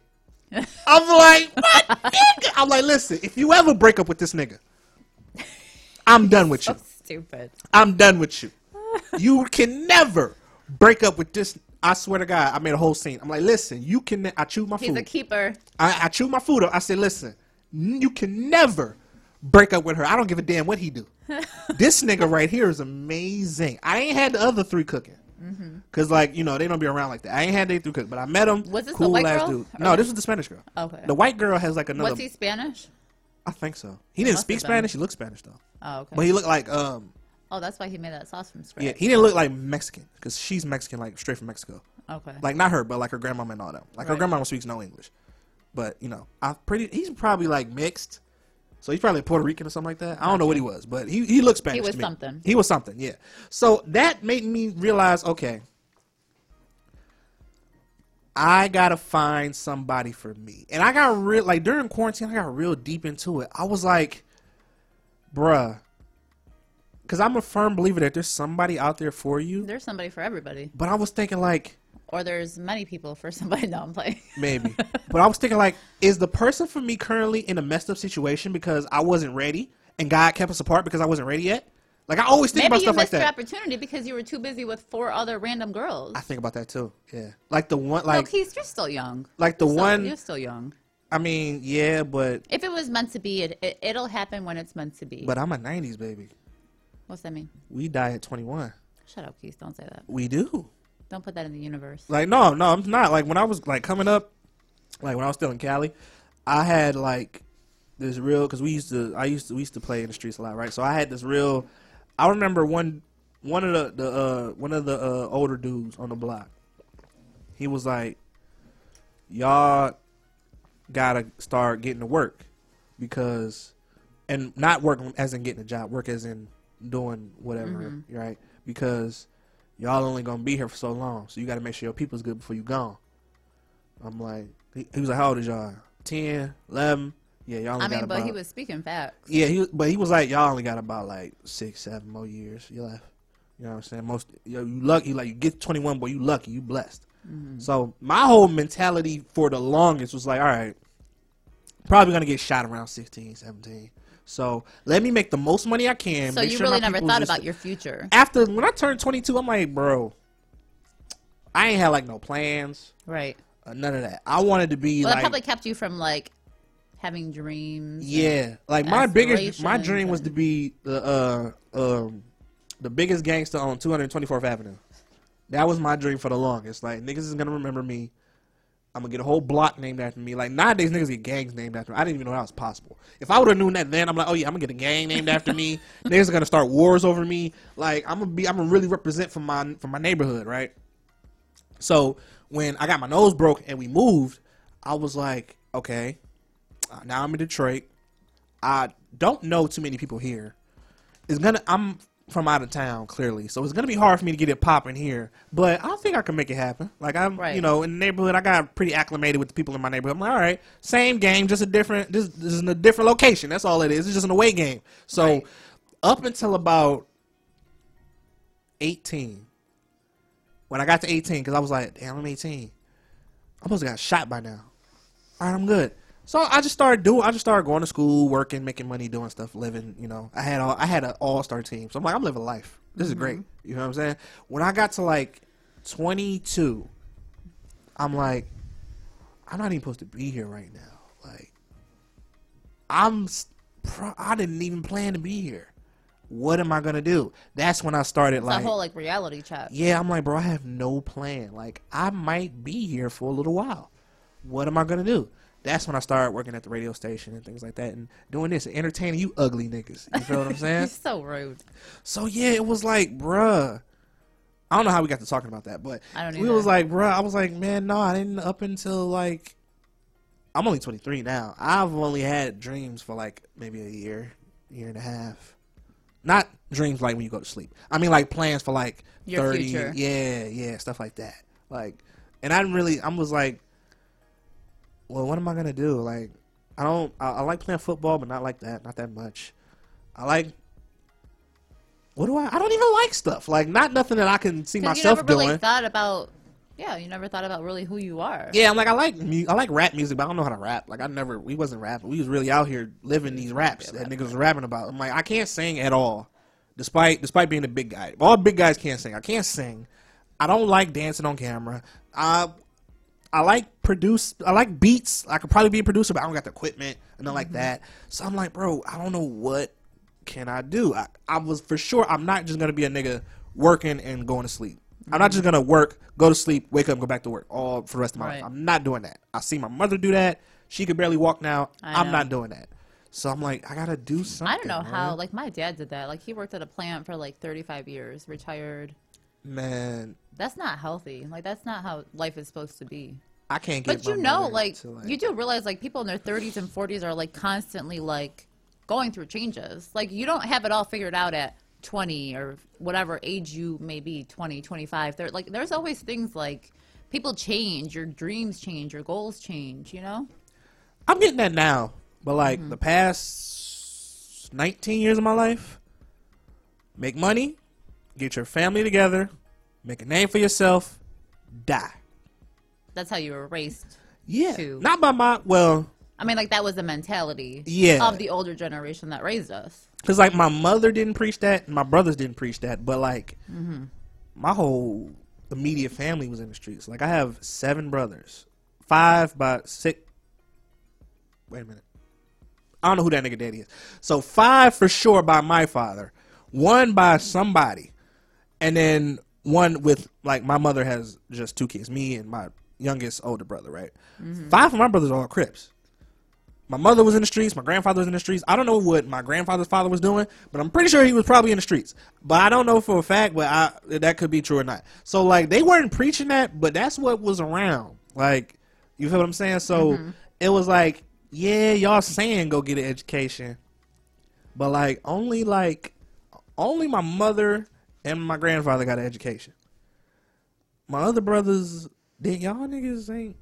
I'm like, what nigga? I'm like, listen, if you ever break up with this nigga, I'm done with you. Stupid. I'm done with you. You can never break up with this. I swear to God, I made a whole scene. I'm like, listen, you can. I chew my He's food. He's a keeper. I, I chewed my food up. I said, listen, you can never break up with her. I don't give a damn what he do. this nigga right here is amazing. I ain't had the other three cooking. Hmm Cause like you know they don't be around like that. I ain't had they three cook, but I met him. Was this the cool white ass girl? dude. No, this was the Spanish girl. Okay. The white girl has like another. Was he Spanish? I think so. He didn't speak. Spanish. He looked Spanish though. Oh, okay. But he looked like um Oh, that's why he made that sauce from scratch. yeah he didn't look like Mexican because she's Mexican like straight from Mexico. Okay. Like not her, but like her grandmama and all that. Like her Right. grandmama speaks no English, but you know I pretty. He's probably like mixed. So he's probably Puerto Rican or something like that. I don't know what he was, but he he looks Spanish. He was something. He was something, yeah. So that made me realize, okay, I gotta find somebody for me, and I got real like during quarantine. I got real deep into it. I was like, bruh, because I'm a firm believer that there's somebody out there for you. There's somebody for everybody. But I was thinking like Or there's many people for somebody. No, I'm playing. maybe, but I was thinking like, is the person for me currently in a messed up situation because I wasn't ready and God kept us apart because I wasn't ready yet? Like I always think Maybe about stuff like that you missed your opportunity because you were too busy with four other random girls. I think about that too. Yeah, like the one, Like, like he's you're still young. like the You're still- one. You're still young. I mean, yeah, but If it was meant to be, it, it it'll happen when it's meant to be. but I'm a '90s baby. What's that mean? We die at 21. Shut up, Keith. Don't say that. We do. Don't put that in the universe. Like no, no, I'm not. Like when I was like coming up, like when I was still in Cali, I had like this real because we used to I used to we used to play in the streets a lot, right? So I had this real. I remember one one of the the uh, one of the uh, older dudes on the block. He was like, "Y'all gotta start getting to work because, and not work as in getting a job, work as in doing whatever, Mhm. right? Because." Y'all only gonna be here for so long, so you got to make sure your people's good before you gone. I'm like, he, he was like, how old is y'all? 10, 11? Yeah, y'all only I mean, but about, he was speaking facts. Yeah, he was, but he was like, y'all only got about like six, seven more years. You left. You know what I'm saying? Most you, know, you lucky, like you get 21, boy, you lucky, you blessed. Mhm. So my whole mentality for the longest was like, all right, probably gonna get shot around 16, 17. So let me make the most money I can. So you sure really never thought about your future. after when I turned 22, I'm like, bro, I ain't had like no plans, Right. uh, none of that. I wanted to be Well, that probably kept you from like having dreams. yeah, like my biggest, my dream was to be the uh um the biggest gangster on 224th Avenue. That was my dream for the longest. Like niggas is gonna remember me. I'm gonna get a whole block named after me. Like nowadays, niggas get gangs named after me. I didn't even know that was possible. If I would have known that then, I'm like, oh yeah, I'm gonna get a gang named after me. niggas are gonna start wars over me. Like I'm gonna be, I'm gonna really represent for my for my neighborhood, right? So when I got my nose broke and we moved, I was like, okay, uh, now I'm in Detroit. I don't know too many people here. It's gonna. I'm from out of town, clearly, so it's gonna be hard for me to get it popping here. But I think I can make it happen. Like I'm, Right. you know, in the neighborhood, I got pretty acclimated with the people in my neighborhood. I'm like, all right, same game, just a different, just, just in a different location. That's all it is. It's just an away game. So up until about 18, when I got to 18, because I was like, damn, I'm 18. I must have got shot by now. All right, I'm good. So I just started doing. I just started going to school, working, making money, doing stuff, living. You know, I had all. I had an all star team. So I'm like, I'm living life. This is great. Mm-hmm. You know what I'm saying? When I got to like 22, I'm like, I'm not even supposed to be here right now. Like, I'm. Pro- I didn't even plan to be here. What am I gonna do? That's when I started It's like whole like reality check. yeah, I'm like, bro, I have no plan. Like, I might be here for a little while. What am I gonna do? That's when I started working at the radio station and things like that, and doing this, and entertaining you ugly niggas. You feel what I'm saying? So rude. So yeah, it was like, bruh. I don't know how we got to talking about that, but I don't we either. was like, bruh. I was like, man, no, I didn't. Up until like, I'm only 23 now. I've only had dreams for like maybe a year, year and a half. Not dreams like when you go to sleep. I mean like plans for like Your 30. future. Yeah, yeah, stuff like that. Like, and I didn't really. I was like, well, what am I gonna do? Like, I don't. I, I like playing football, but not like that. Not that much. I like. What do I? I don't even like stuff. Like, not nothing that I can see see 'Cause you myself never really thought about. Yeah, you never thought about really who you are. Yeah, I'm like I like mu- I like rap music, but I don't know how to rap. Like I never, we wasn't rapping. We was really out here living these raps that niggas was rapping about. I'm like I can't sing at all, despite despite being a big guy. All big guys can't sing. I can't sing. I don't like dancing on camera. I I like produce. I like beats. I could probably be a producer, but I don't got the equipment and nothing like mm-hmm. that. So I'm like, bro, I don't know what can I do. I, I was for sure. I'm not just gonna be a nigga working and going to sleep. I'm not just mm-hmm. gonna work, go to sleep, wake up, go back to work all for the rest of my Right. life. I'm not doing that. I see my mother do that. She could barely walk now. I I'm not doing that. So I'm like, I gotta do something. I don't know how. Like my dad did that. Like he worked at a plant for like 35 years, retired. Man, That's not healthy. Like that's not how life is supposed to be. I can't get. But you know, like, to, you do realize like people in their 30s and 40s are like constantly like going through changes. Like you don't have it all figured out at 20 or whatever age you may be, 20, 25. There like there's always things like people change, your dreams change, your goals change, you know? I'm getting that now, but like Mm-hmm. the past 19 years of my life, make money, get your family together, make a name for yourself, die. That's how you were raised. Yeah, To, not by my well, I mean, like that was the mentality. Yeah. Of the older generation that raised us. because like my mother didn't preach that, and my brothers didn't preach that, but like Mm-hmm. my whole immediate family was in the streets. Like I have seven brothers, five by six. Wait a minute. I don't know who that nigga daddy is. So five for sure by my father, one by somebody, and then one with like my mother has just two kids, me and my youngest older brother. Right. Mm-hmm. Five of my brothers are all Crips. My mother was in the streets. My grandfather was in the streets. I don't know what my grandfather's father was doing, but I'm pretty sure he was probably in the streets. But I don't know for a fact, but I, that could be true or not. So like they weren't preaching that, but that's what was around. Like you feel what I'm saying? So mm-hmm. it was like, yeah, y'all saying go get an education, but like only like only my mother and my grandfather got an education. My other brothers, did y'all niggas ain't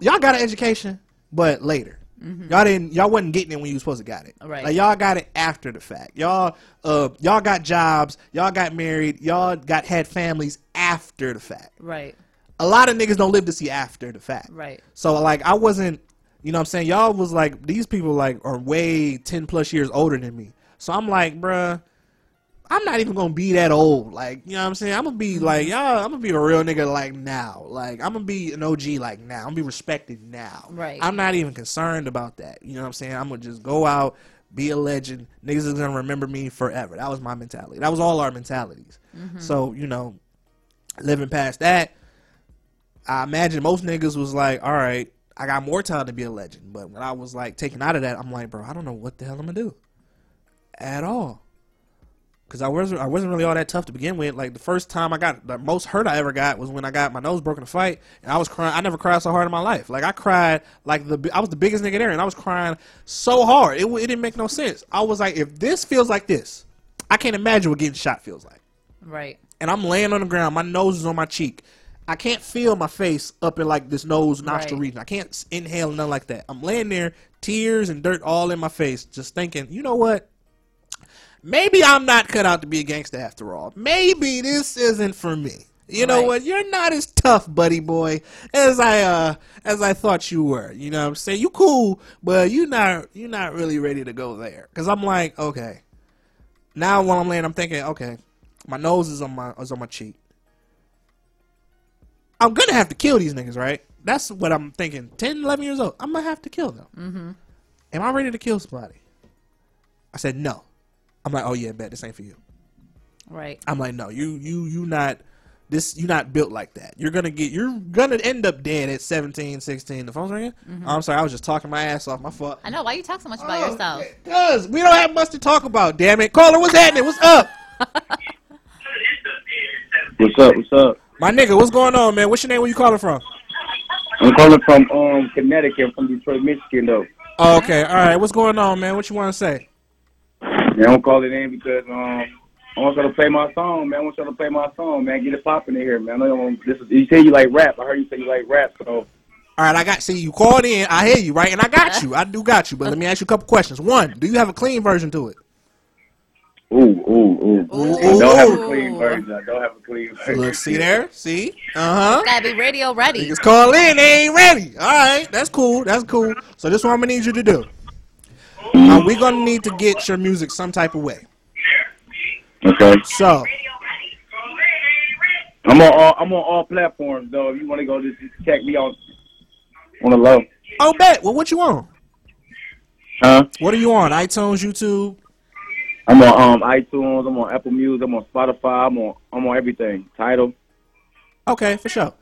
y'all got an education, but later. Y'all didn't. Y'all wasn't getting it when you was supposed to got it. Right. Like y'all got it after the fact. Y'all, uh, y'all got jobs. Y'all got married. Y'all got had families after the fact. Right. A lot of niggas don't live to see after the fact. Right. So like I wasn't. You know what I'm saying? Y'all was like these people like are way ten plus years older than me. So I'm like, bruh, I'm not even gonna be that old. Like, you know what I'm saying? I'm gonna be like, y'all, I'm gonna be a real nigga like now. Like, I'm gonna be an OG like now. I'm gonna be respected now. Right. I'm not even concerned about that. You know what I'm saying? I'm gonna just go out, be a legend. Niggas is gonna remember me forever. That was my mentality. That was all our mentalities. Mhm. So, you know, living past that, I imagine most niggas was like, all right, I got more time to be a legend. But when I was like taken out of that, I'm like, bro, I don't know what the hell I'm gonna do at all. Cause I wasn't, I wasn't really all that tough to begin with. Like the first time I got the most hurt I ever got was when I got my nose broken in a fight, and I was crying. I never cried so hard in my life. Like I cried like the I was the biggest nigga there, and I was crying so hard it, it didn't make no sense. I was like, if this feels like this, I can't imagine what getting shot feels like Right. and I'm laying on the ground. My nose is on my cheek. I can't feel my face up in like this nose nostril Right. region. I can't inhale nothing like that. I'm laying there, tears and dirt all in my face, just thinking, you know what? Maybe I'm not cut out to be a gangster after all. Maybe this isn't for me. You know what? You're not as tough, buddy boy, as I uh as I thought you were. You know what I'm saying? You cool, but you not you're not really ready to go there. Cause I'm like, okay. Now while I'm laying, I'm thinking, okay, my nose is on my is on my cheek. I'm gonna have to kill these niggas, right? That's what I'm thinking. 10, 11 years old. I'm gonna have to kill them. Mm-hmm. Am I ready to kill somebody? I said no. I'm like, oh yeah, bet this ain't for you. Right. I'm like, no, you you you not this you're not built like that. You're gonna get you're gonna end up dead at 17, 16. The phone's ringing. Mhm. Oh, I'm sorry, I was just talking my ass off. My fault. I know. Why you talk so much about Oh, yourself? Cause we don't have much to talk about. Damn it, caller, what's happening? What's up? What's up? What's up? My nigga, what's going on, man? What's your name? Where you calling from? I'm calling from um Connecticut, from Detroit, Michigan, though. Oh, okay, all right. What's going on, man? What you want to say? Yeah, I'm it in because um I want y'all to play my song, man. I want y'all to play my song, man. Get it popping in here, man. I know y'all, this is, you say you like rap. I heard you say you like rap, so All right, I got. See, you called in. I hear you, right? And I got you. I do got you. But let me ask you a couple questions. One, do you have a clean version to it? ooh, ooh, ooh. Ooh, I don't have a clean version. I don't have a clean version. Look, see there? See? Uh huh. Gotta be radio ready. Niggas call in, they ain't ready. All right, that's cool. That's cool. So this is what I'm gonna need you to do. Uh, we're gonna need to get your music some type of way. Okay. So I'm on all I'm on all platforms though. If you want to go, just, just check me out on the low. Oh, bet. Well, what you on? Huh? What are you on? iTunes, YouTube. I'm on um iTunes. I'm on Apple Music. I'm on Spotify. I'm on I'm on everything. Title. Okay, for sure.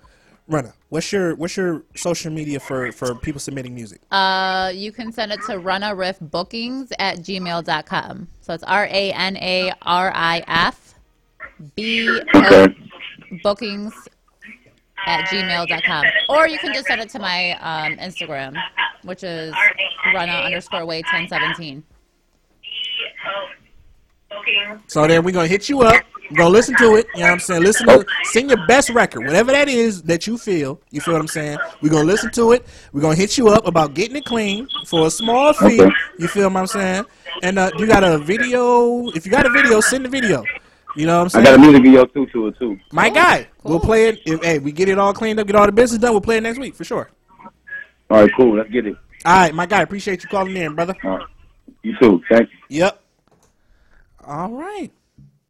Runner, what's your what's your social media for for people submitting music? Uh, you can send it to runariffbookings at gmail.com. So it's R A N A R I F B O bookings at gmail.com. Or you can just send it to my um, Instagram, which is runna underscore way 1017. So then we're gonna hit you up. We're gonna listen to it. You know what I'm saying? Listen to sing your best record, whatever that is that you feel. You feel what I'm saying? We're gonna listen to it. We're gonna hit you up about getting it clean for a small fee. Okay. You feel what I'm saying? And uh, you got a video. If you got a video, send the video. You know what I'm saying? I got a music video too to it too. My guy, we'll play it. If hey, we get it all cleaned up, get all the business done, we'll play it next week for sure. All right, cool. Let's get it. All right, my guy, appreciate you calling in, brother. All right. You too. Thank you. Yep. All right.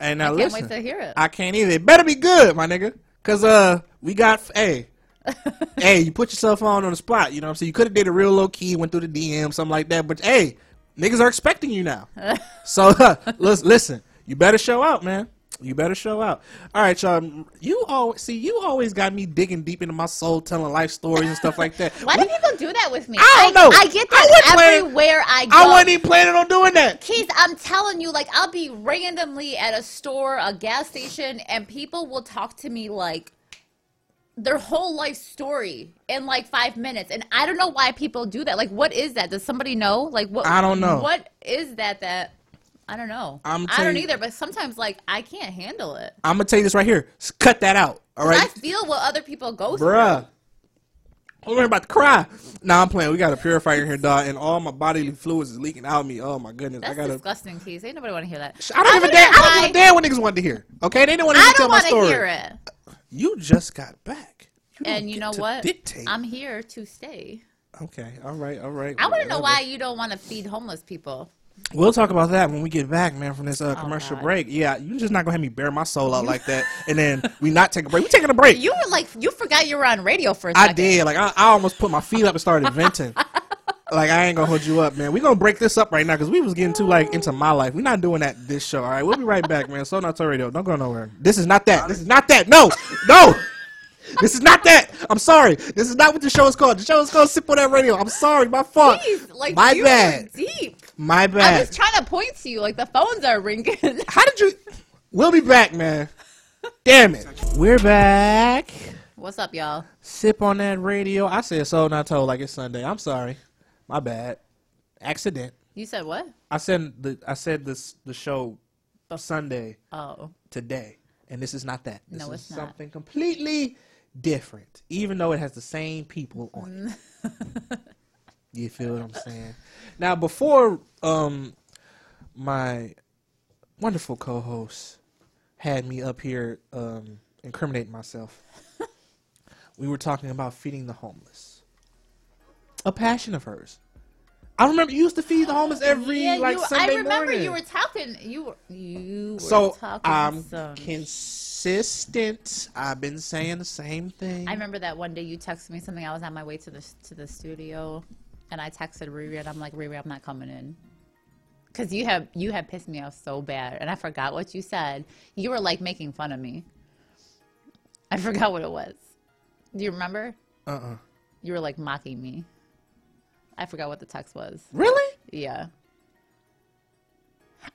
And now I can't listen, wait to hear it. I can't either. It better be good, my nigga. Cause uh, we got hey, hey, you put yourself on on the spot. You know what I'm saying? You could have did a real low key, went through the DM, something like that. But hey, niggas are expecting you now. so uh, listen, listen, you better show out, man. You better show out. All right, y'all. You always see. You always got me digging deep into my soul, telling life stories and stuff like that. Why do people do that with me? I don't know. I get I that planning- everywhere I go. I wasn't even planning on doing that. Keith, I'm telling you, like I'll be randomly at a store, a gas station, and people will talk to me like their whole life story in like five minutes. And I don't know why people do that. Like, what is that? Does somebody know? Like, what? I don't know. What is that? That I don't know. I'm I don't you- either. But sometimes, like, I can't handle it. I'm gonna tell you this right here. S- Cut that out. All right. I feel what other people go through. Bruh. I'm about to cry. Nah, I'm playing. We got a purifier here, dog, and all my bodily fluids is leaking out of me. Oh my goodness, That's I gotta. disgusting, Keith. Ain't nobody want to hear that. I don't give a damn. I don't give a damn what niggas wanted to hear. Okay, they didn't want to hear it. I tell don't my story. hear it. You just got back. and you know what? dictate. I'm here to stay. Okay, all right, all right. I want to know why you don't want to feed homeless people. We'll talk about that when we get back, man, from this uh, commercial Oh, break. Yeah, you're just not gonna have me bare my soul out like that, and then we not take a break. We taking a break. You were like, you forgot you were on radio for a second. I did. Like I, I almost put my feet up and started venting. like I ain't gonna hold you up, man. We gonna break this up right now because we was getting too like into my life. We're not doing that this show. All right, we'll be right back, man. So not to radio. Don't go nowhere. This is not that. This is not that. No, no. This is not that. I'm sorry. This is not what the show is called. The show is called Sip on That Radio. I'm sorry. My fault. Jeez, like my bad. deep. My bad. I was trying to point to you, like the phones are ringing. How did you? We'll be back, man. Damn it. We're back. What's up, y'all? Sip on that radio. I said so not told like it's Sunday. I'm sorry. My bad. Accident. You said what? I said the I said this the show Sunday Oh, today, and this is not that. This No, is it's not. something completely different, even though it has the same people on it. you feel what I'm saying? Now, before um my wonderful co-host had me up here um incriminating myself, we were talking about feeding the homeless. A passion of hers. I remember you used to feed the homeless every yeah. like you, Sunday I remember morning. you were talking. You were you were So talking I'm some. consistent. I've been saying the same thing. I remember that one day you texted me something. I was on my way to the to the studio, and I texted Riri, and I'm like, Riri, I'm not coming in. Cause you have you have pissed me off so bad, and I forgot what you said. You were like making fun of me. I forgot what it was. Do you remember? Uh uh You were like mocking me. I forgot what the text was. Really? Yeah.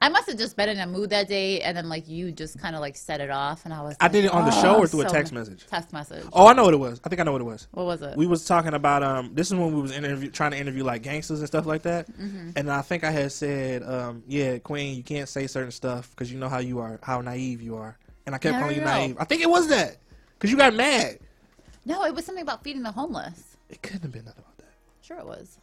I must have just been in a mood that day, and then like you just kind of like set it off, and I was. I did it on the show "Oh, or through a text message? Text message. Oh, I know what it was. I think I know what it was. What was it? We was talking about um. This is when we was interview trying to interview like gangsters and stuff like that. Mhm. And I think I had said um yeah Queen you can't say certain stuff because you know how you are how naive you are and I kept calling you naive. I think it was that because you got mad. No, it was something about feeding the homeless. It couldn't have been nothing about that. Sure, it was.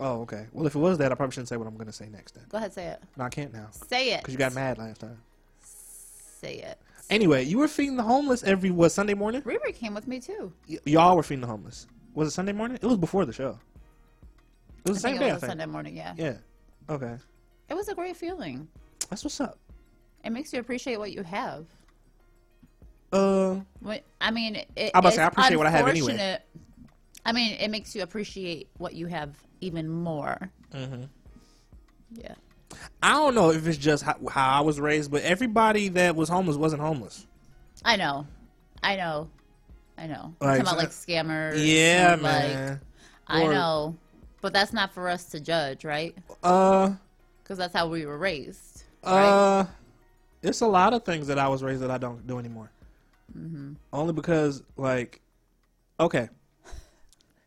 Oh okay. Well if it was that I probably shouldn't say what I'm gonna say next then. Go ahead, say it. No I can't now. Say it. Because you got mad last time. Say it. Anyway, you were feeding the homeless every what Sunday morning? Riri came with me too. Y- y'all were feeding the homeless. Was it Sunday morning? It was before the show. It was the I same think day. it was a think. Sunday morning. Yeah. Yeah. Okay. It was a great feeling. That's what's up. It makes you appreciate what you have. Uh. I mean, it, I'm about to say, I it's appreciate what I have anyway. unfortunate- I mean, it makes you appreciate what you have even more. Mm-hmm. Yeah. I don't know if it's just how, how I was raised, but everybody that was homeless wasn't homeless. I know. I know. I know. Like, Talking about like scammers. Yeah, and, like, man. I Or- know. But that's not for us to judge, right? Uh. Because that's how we were raised. Uh. It's a lot of things that I was raised that I don't do anymore. hmm Only because, like, okay.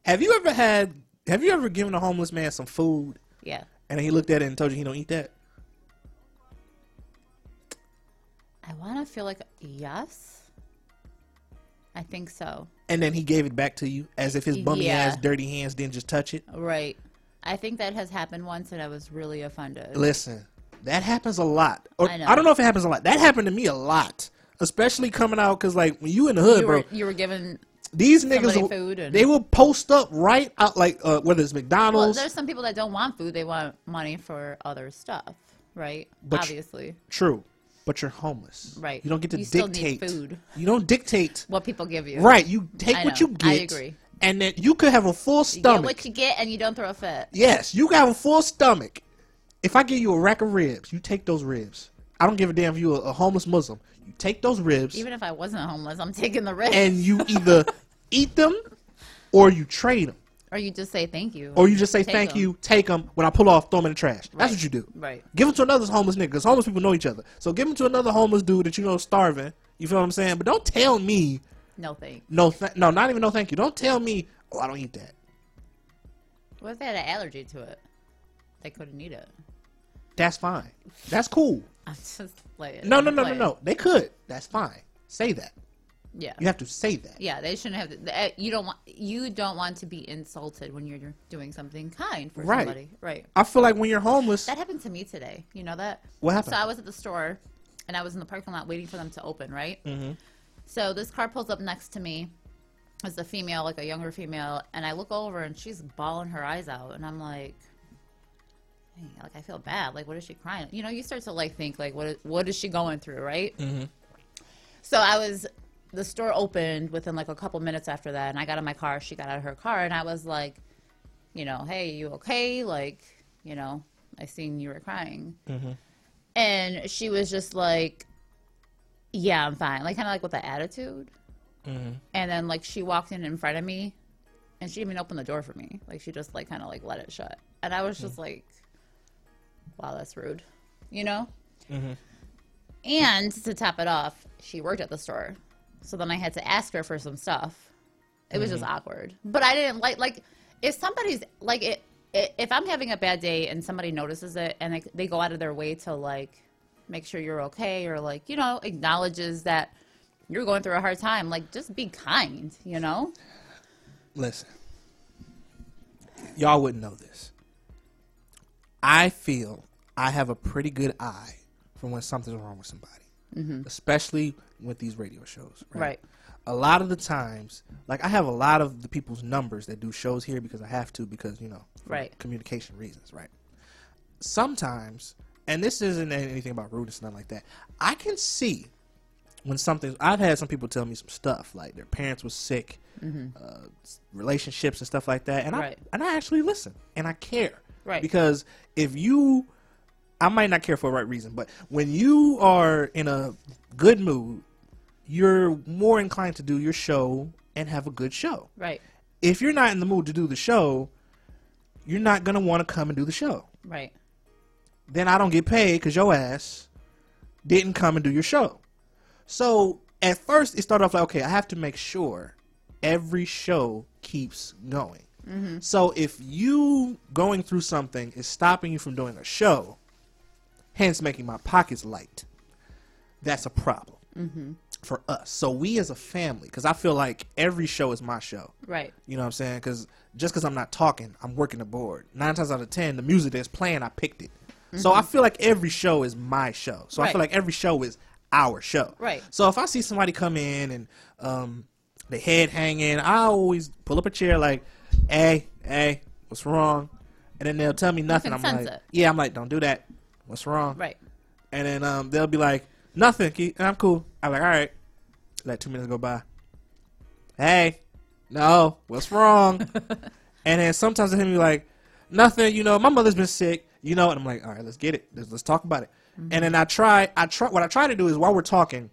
Have you ever had? Have you ever given a homeless man some food? Yeah. And he looked at it and told you he don't eat that. I want to feel like yes. I think so. And then he gave it back to you as if his bummy Yeah. ass dirty hands didn't just touch it. Right. I think that has happened once, and I was really offended. Listen, that happens a lot. Or, I I, don't know if it happens a lot. That happened to me a lot, especially coming out because like when you in the hood, you bro. were you were given these niggas, will, food and they will post up right out like uh, whether it's McDonald's. well, there's some people that don't want food; they want money for other stuff, right? But you- Obviously, True, but you're homeless. right. You don't get to you still dictate. need food. You don't dictate. What people give you, Right. You take what you get. I agree. And then you could have a full You stomach. get what you get, and you don't throw a fit. Yes, you have a full stomach. If I give you a rack of ribs, you take those ribs. I don't give a damn if you're a, a homeless Muslim. You take those ribs Even if I wasn't homeless, I'm taking the risk. and you either eat them or you trade them. or you just say thank you, Or you just say Take thank 'em. you, take them. When I pull off, throw them in the trash. That's what you do. Right. Give them to another homeless nigga because homeless people know each other. So give them to another homeless dude that you know is starving. You feel what I'm saying? But don't tell me No thank. no, th- no, not even no thank you. Don't tell me oh I don't eat that. What if they had an allergy to it? They couldn't eat it. That's fine. That's cool. I'm just playing. No, no, no, no, no. They could. That's fine. Say that. Yeah. You have to say that. Yeah, they shouldn't have. To, you don't want. You don't want to be insulted when you're doing something kind for Right. somebody. Right. I feel like when you're homeless, That happened to me today. You know that? What happened? So I was at the store, and I was in the parking lot waiting for them to open. Right. mm-hmm. So this car pulls up next to me. It's a female, like a younger female, and I look over and she's bawling her eyes out, and I'm like, "Dang, like I feel bad. Like what is she crying? You know, you start to like think like what is, what is she going through, right? Mm-hmm. So I was, the store opened within like a couple minutes after that, and I got in my car. She got out of her car, and I was like, you know, hey, you okay? Like, you know, I seen you were crying, Mm-hmm. and she was just like, yeah, I'm fine. Like kind of like with the attitude. Mm-hmm. And then like she walked in in front of me, and she didn't even open the door for me. Like she just like kind of like let it shut, and I was just like, wow, that's rude, you know. Mm-hmm. And to top it off, she worked at the store. So then I had to ask her for some stuff. It was just Mhm. awkward. But I didn't like like if somebody's like it, it if I'm having a bad day and somebody notices it and they, they go out of their way to like make sure you're okay or like, you know, acknowledges that you're going through a hard time, like just be kind, you know? Listen, y'all wouldn't know this. I feel I have a pretty good eye for when something's wrong with somebody, Mhm. especially with these radio shows. Right? Right. A lot of the times, like I have a lot of the people's numbers that do shows here because I have to because you know, Right. communication reasons, right? Sometimes, and this isn't anything about rudeness, nothing like that. I can see when something. I've had some people tell me some stuff like their parents were sick, Mhm. uh, relationships and stuff like that, and Right. I and I actually listen and I care, Right. Because if you, I might not care for the right reason, but when you are in a good mood, you're more inclined to do your show and have a good show. Right. If you're not in the mood to do the show, you're not gonna want to come and do the show. Right. Then I don't get paid because your ass didn't come and do your show. So at first it started off like, okay, I have to make sure every show keeps going. Mhm. So if you going through something is stopping you from doing a show, hence making my pockets light, that's a problem Mhm. for us. So we as a family, because I feel like every show is my show. Right. You know what I'm saying? Because just because I'm not talking, I'm working the board. Nine times out of ten, the music that's playing, I picked it. So Mhm. I feel like every show is my show. So I feel like every show is our show. Right. So if I see somebody come in and um, the head hanging, I always pull up a chair like, "Hey, hey, what's wrong?" And then they'll tell me nothing. I'm like, it. "Yeah," I'm like, "Don't do that. What's wrong?" Right. And then um, they'll be like, "Nothing," Keith," and I'm cool. I'm like, "All right." Let two minutes go by. Hey, no, what's wrong? and then sometimes they hear me like, "Nothing," you know. My mother's been sick, you know, and I'm like, "All right, let's get it. Let's, let's talk about it." And then I try, I try. What I try to do is while we're talking,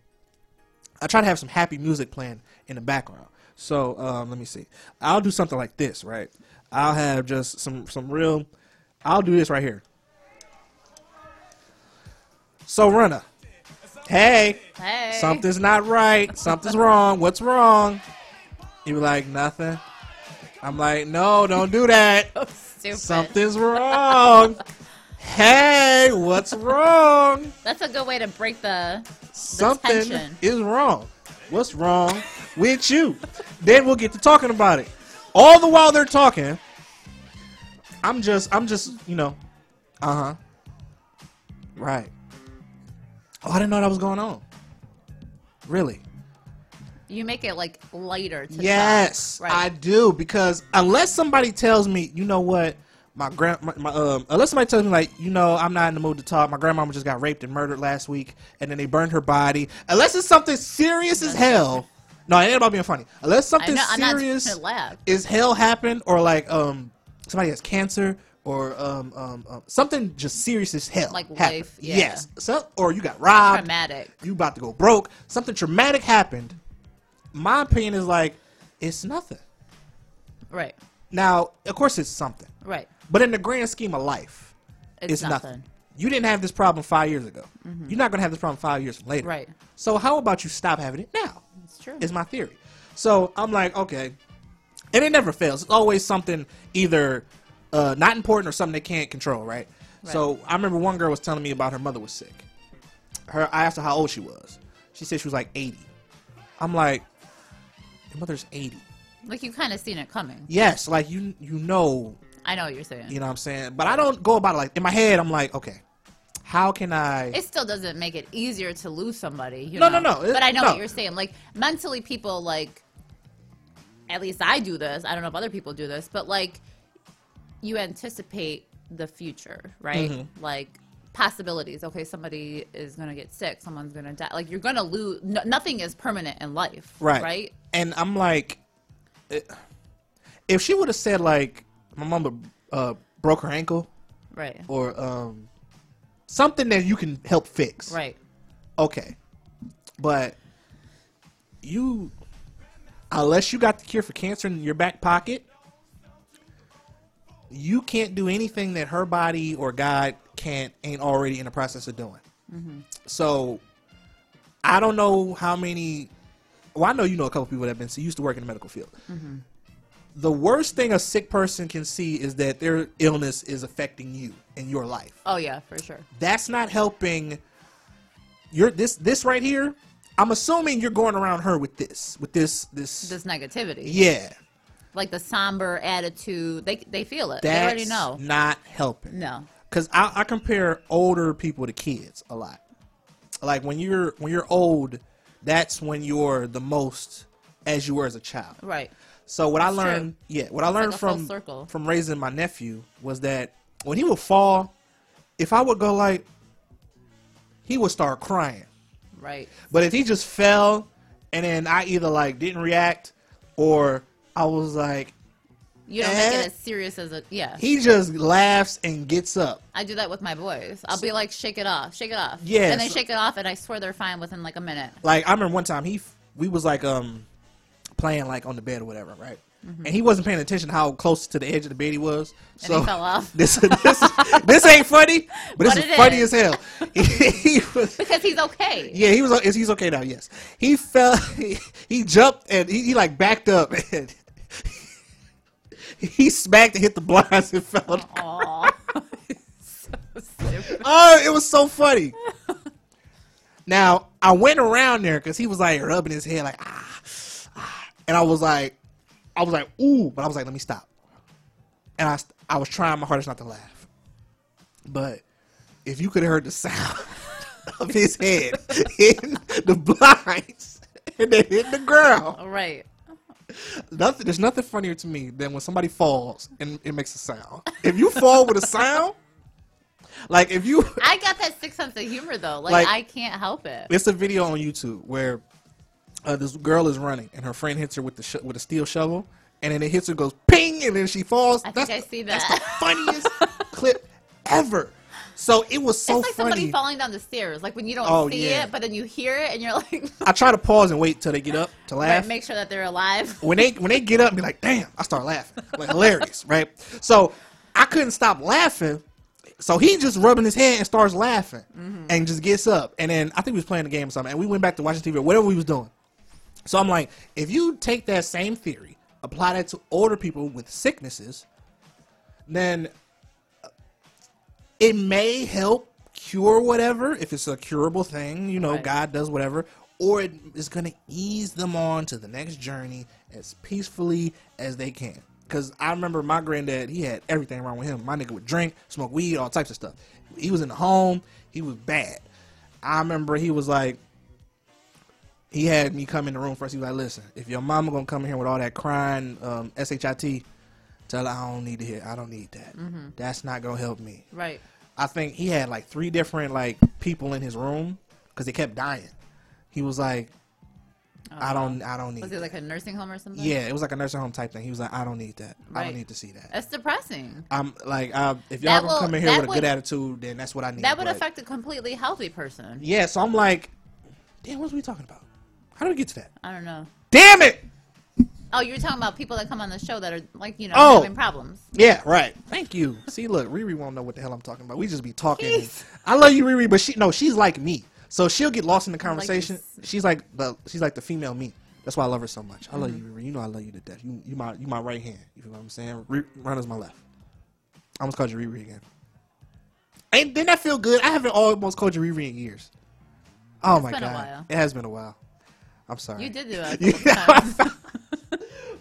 I try to have some happy music playing in the background. So um, let me see. I'll do something like this, right? I'll have just some some real. I'll do this right here. So runner, hey, Hey. something's not right. Something's wrong. What's wrong? You be like nothing. I'm like, no, don't do that. Stupid. Something's wrong. hey, what's wrong? That's a good way to break the something tension. is wrong. What's wrong with you? Then we'll get to talking about it. All the while they're talking, I'm just, I'm just, you know, uh huh. Right. Oh, I didn't know that was going on. Really? You make it like lighter. To Yes, talk. I do because unless somebody tells me, you know what, my grand, my, my, um, unless somebody tells me like, you know, I'm not in the mood to talk. My grandmama just got raped and murdered last week, and then they burned her body. Unless it's something serious as hell. No, it ain't about being funny. Unless something know, serious is hell happened, or like um somebody has cancer, or um, um, um something just serious as hell. Like happened. life, yeah. Yes. So, or you got robbed. Traumatic. You about to go broke. Something traumatic happened. My opinion is like it's nothing. Right. Now, of course, it's something. Right. But in the grand scheme of life, It's it's, nothing. nothing. You didn't have this problem five years ago. Mhm. You're not gonna have this problem five years from later. Right. So how about you stop having it now? It's true. Is my theory. So I'm like, okay, and it never fails. It's always something either uh, not important or something they can't control, right? So I remember one girl was telling me about her mother was sick. Her, I asked her how old she was. She said she was like 80. I'm like, your mother's 80. Like you kind of seen it coming. Yes, like you you know I know what you're saying. you know what I'm saying? But I don't go about it like in my head. I'm like, okay, how can I? It still doesn't make it easier to lose somebody. You No, know? no, no. It- But I know no. what you're saying. Like mentally, people like. At least I do this. I don't know if other people do this, but like, you anticipate the future, right? Mhm. Like possibilities. Okay, somebody is gonna get sick. Someone's gonna die. Like you're gonna lose. No, nothing is permanent in life, right, Right. And I'm like, eh, if she would have said like my mama uh, broke her ankle, Right. or um, something that you can help fix, Right. Okay, but you, unless you got the cure for cancer in your back pocket, you can't do anything that her body or God can't ain't already in the process of doing. Mm-hmm. So I don't know how many. Well, I know you know a couple people that have been so used to work in the medical field. Mm-hmm. The worst thing a sick person can see is that their illness is affecting you in your life. Oh yeah, for sure. That's not helping. You're this this right here. I'm assuming you're going around her with this, with this, this. This negativity. Yeah, Like the somber attitude. They they feel it. that's they already know. not helping. No. because I, I compare older people to kids a lot. Like when you're when you're old, that's when you're the most as you were as a child. Right. So what I That's true. learned, yeah, what I learned like from circle. from raising my nephew was that when he would fall, if I would go like, he would start crying. Right. But if he just fell and then I either like didn't react or I was like, You don't make Eh. it as serious as a yeah. he just laughs and gets up. I do that with my boys. I'll be like, shake it off, shake it off. Yeah, And they shake it off, and I swear they're fine within like a minute. Like I remember one time he we was like um playing like on the bed or whatever, right? Mhm. And he wasn't paying attention how close to the edge of the bed he was. And So he fell off. This this this ain't funny, but this But is funny is. as hell. he was, Because he's okay. yeah, he was. He's okay now. Yes, he fell. He, he jumped and he, he like backed up and he smacked and hit the blinds and fell. the Aw. oh, it was so funny. now I went around there because he was like rubbing his head like ah, ah, and I was like, I was like ooh, but I was like, let me stop. And I I was trying my hardest not to laugh, but if you could have heard the sound of his head hitting the blinds and then hitting the ground, Right. Nothing. There's nothing funnier to me than when somebody falls and it makes a sound. If you fall with a sound, like if you I got that sick sense of humor though. Like, Like- I can't help it. It's a video on YouTube where uh, this girl is running and her friend hits her with the sh- with a steel shovel, and then it hits her, goes ping, and then she falls. I that's think I the, see that's that. the funniest clip ever. So it was so it's like funny. somebody falling down the stairs. Like when you don't Oh, see yeah. it, but then you hear it, and you're like, I try to pause and wait till they get up to laugh. make sure that they're alive. when they when they get up and be like, "Damn!" I start laughing, like hilarious, right? So I couldn't stop laughing. So he just rubbing his head and starts laughing, Mm-hmm. and just gets up. And then I think we was playing the game or something, and we went back to watching TV or whatever we was doing. So I'm like, if you take that same theory, apply that to older people with sicknesses, then it may help cure whatever, if it's a curable thing, you know, Right. God does whatever, or it is going to ease them on to the next journey as peacefully as they can. Because I remember my granddad, he had everything wrong with him. My nigga would drink, smoke weed, all types of stuff. He was in the home, he was bad. I remember he was like, he had me come in the room first. He was like, "Listen, if your mama gonna come in here with all that crying, um, shit, tell her I don't need to hear. I don't need that. Mhm. That's not gonna help me." Right. I think he had like three different like people in his room because they kept dying. He was like, "I don't, I don't need." Was it that." like a nursing home or something? yeah, it was like a nursing home type thing. He was like, "I don't need that. I don't need to see that." That's depressing. I'm like, uh, if y'all That gonna will- come in here with a good attitude, then that's what I need. That would But- affect a completely healthy person. Yeah, so I'm like, damn, what was we talking about? How did we get to that? I don't know. Damn it! Oh, you're talking about people that come on the show that are like you know Oh. having problems. Yeah, right. Thank you. See, look, Riri won't know what the hell I'm talking about. We just be talking. I love you, Riri, but she no, she's like me. So she'll get lost in the conversation. she's like the she's like the female me. That's why I love her so much. I love Mm-hmm. you, Riri. You know I love you to death. You you my you my right hand. You feel what I'm saying? Runner's my left. I almost called you Riri again. Ain't didn't that feel good? I haven't almost called you Riri in years. Oh It's my been a god, while. it has been a while. I'm sorry. You did do it. a Yeah. couple times.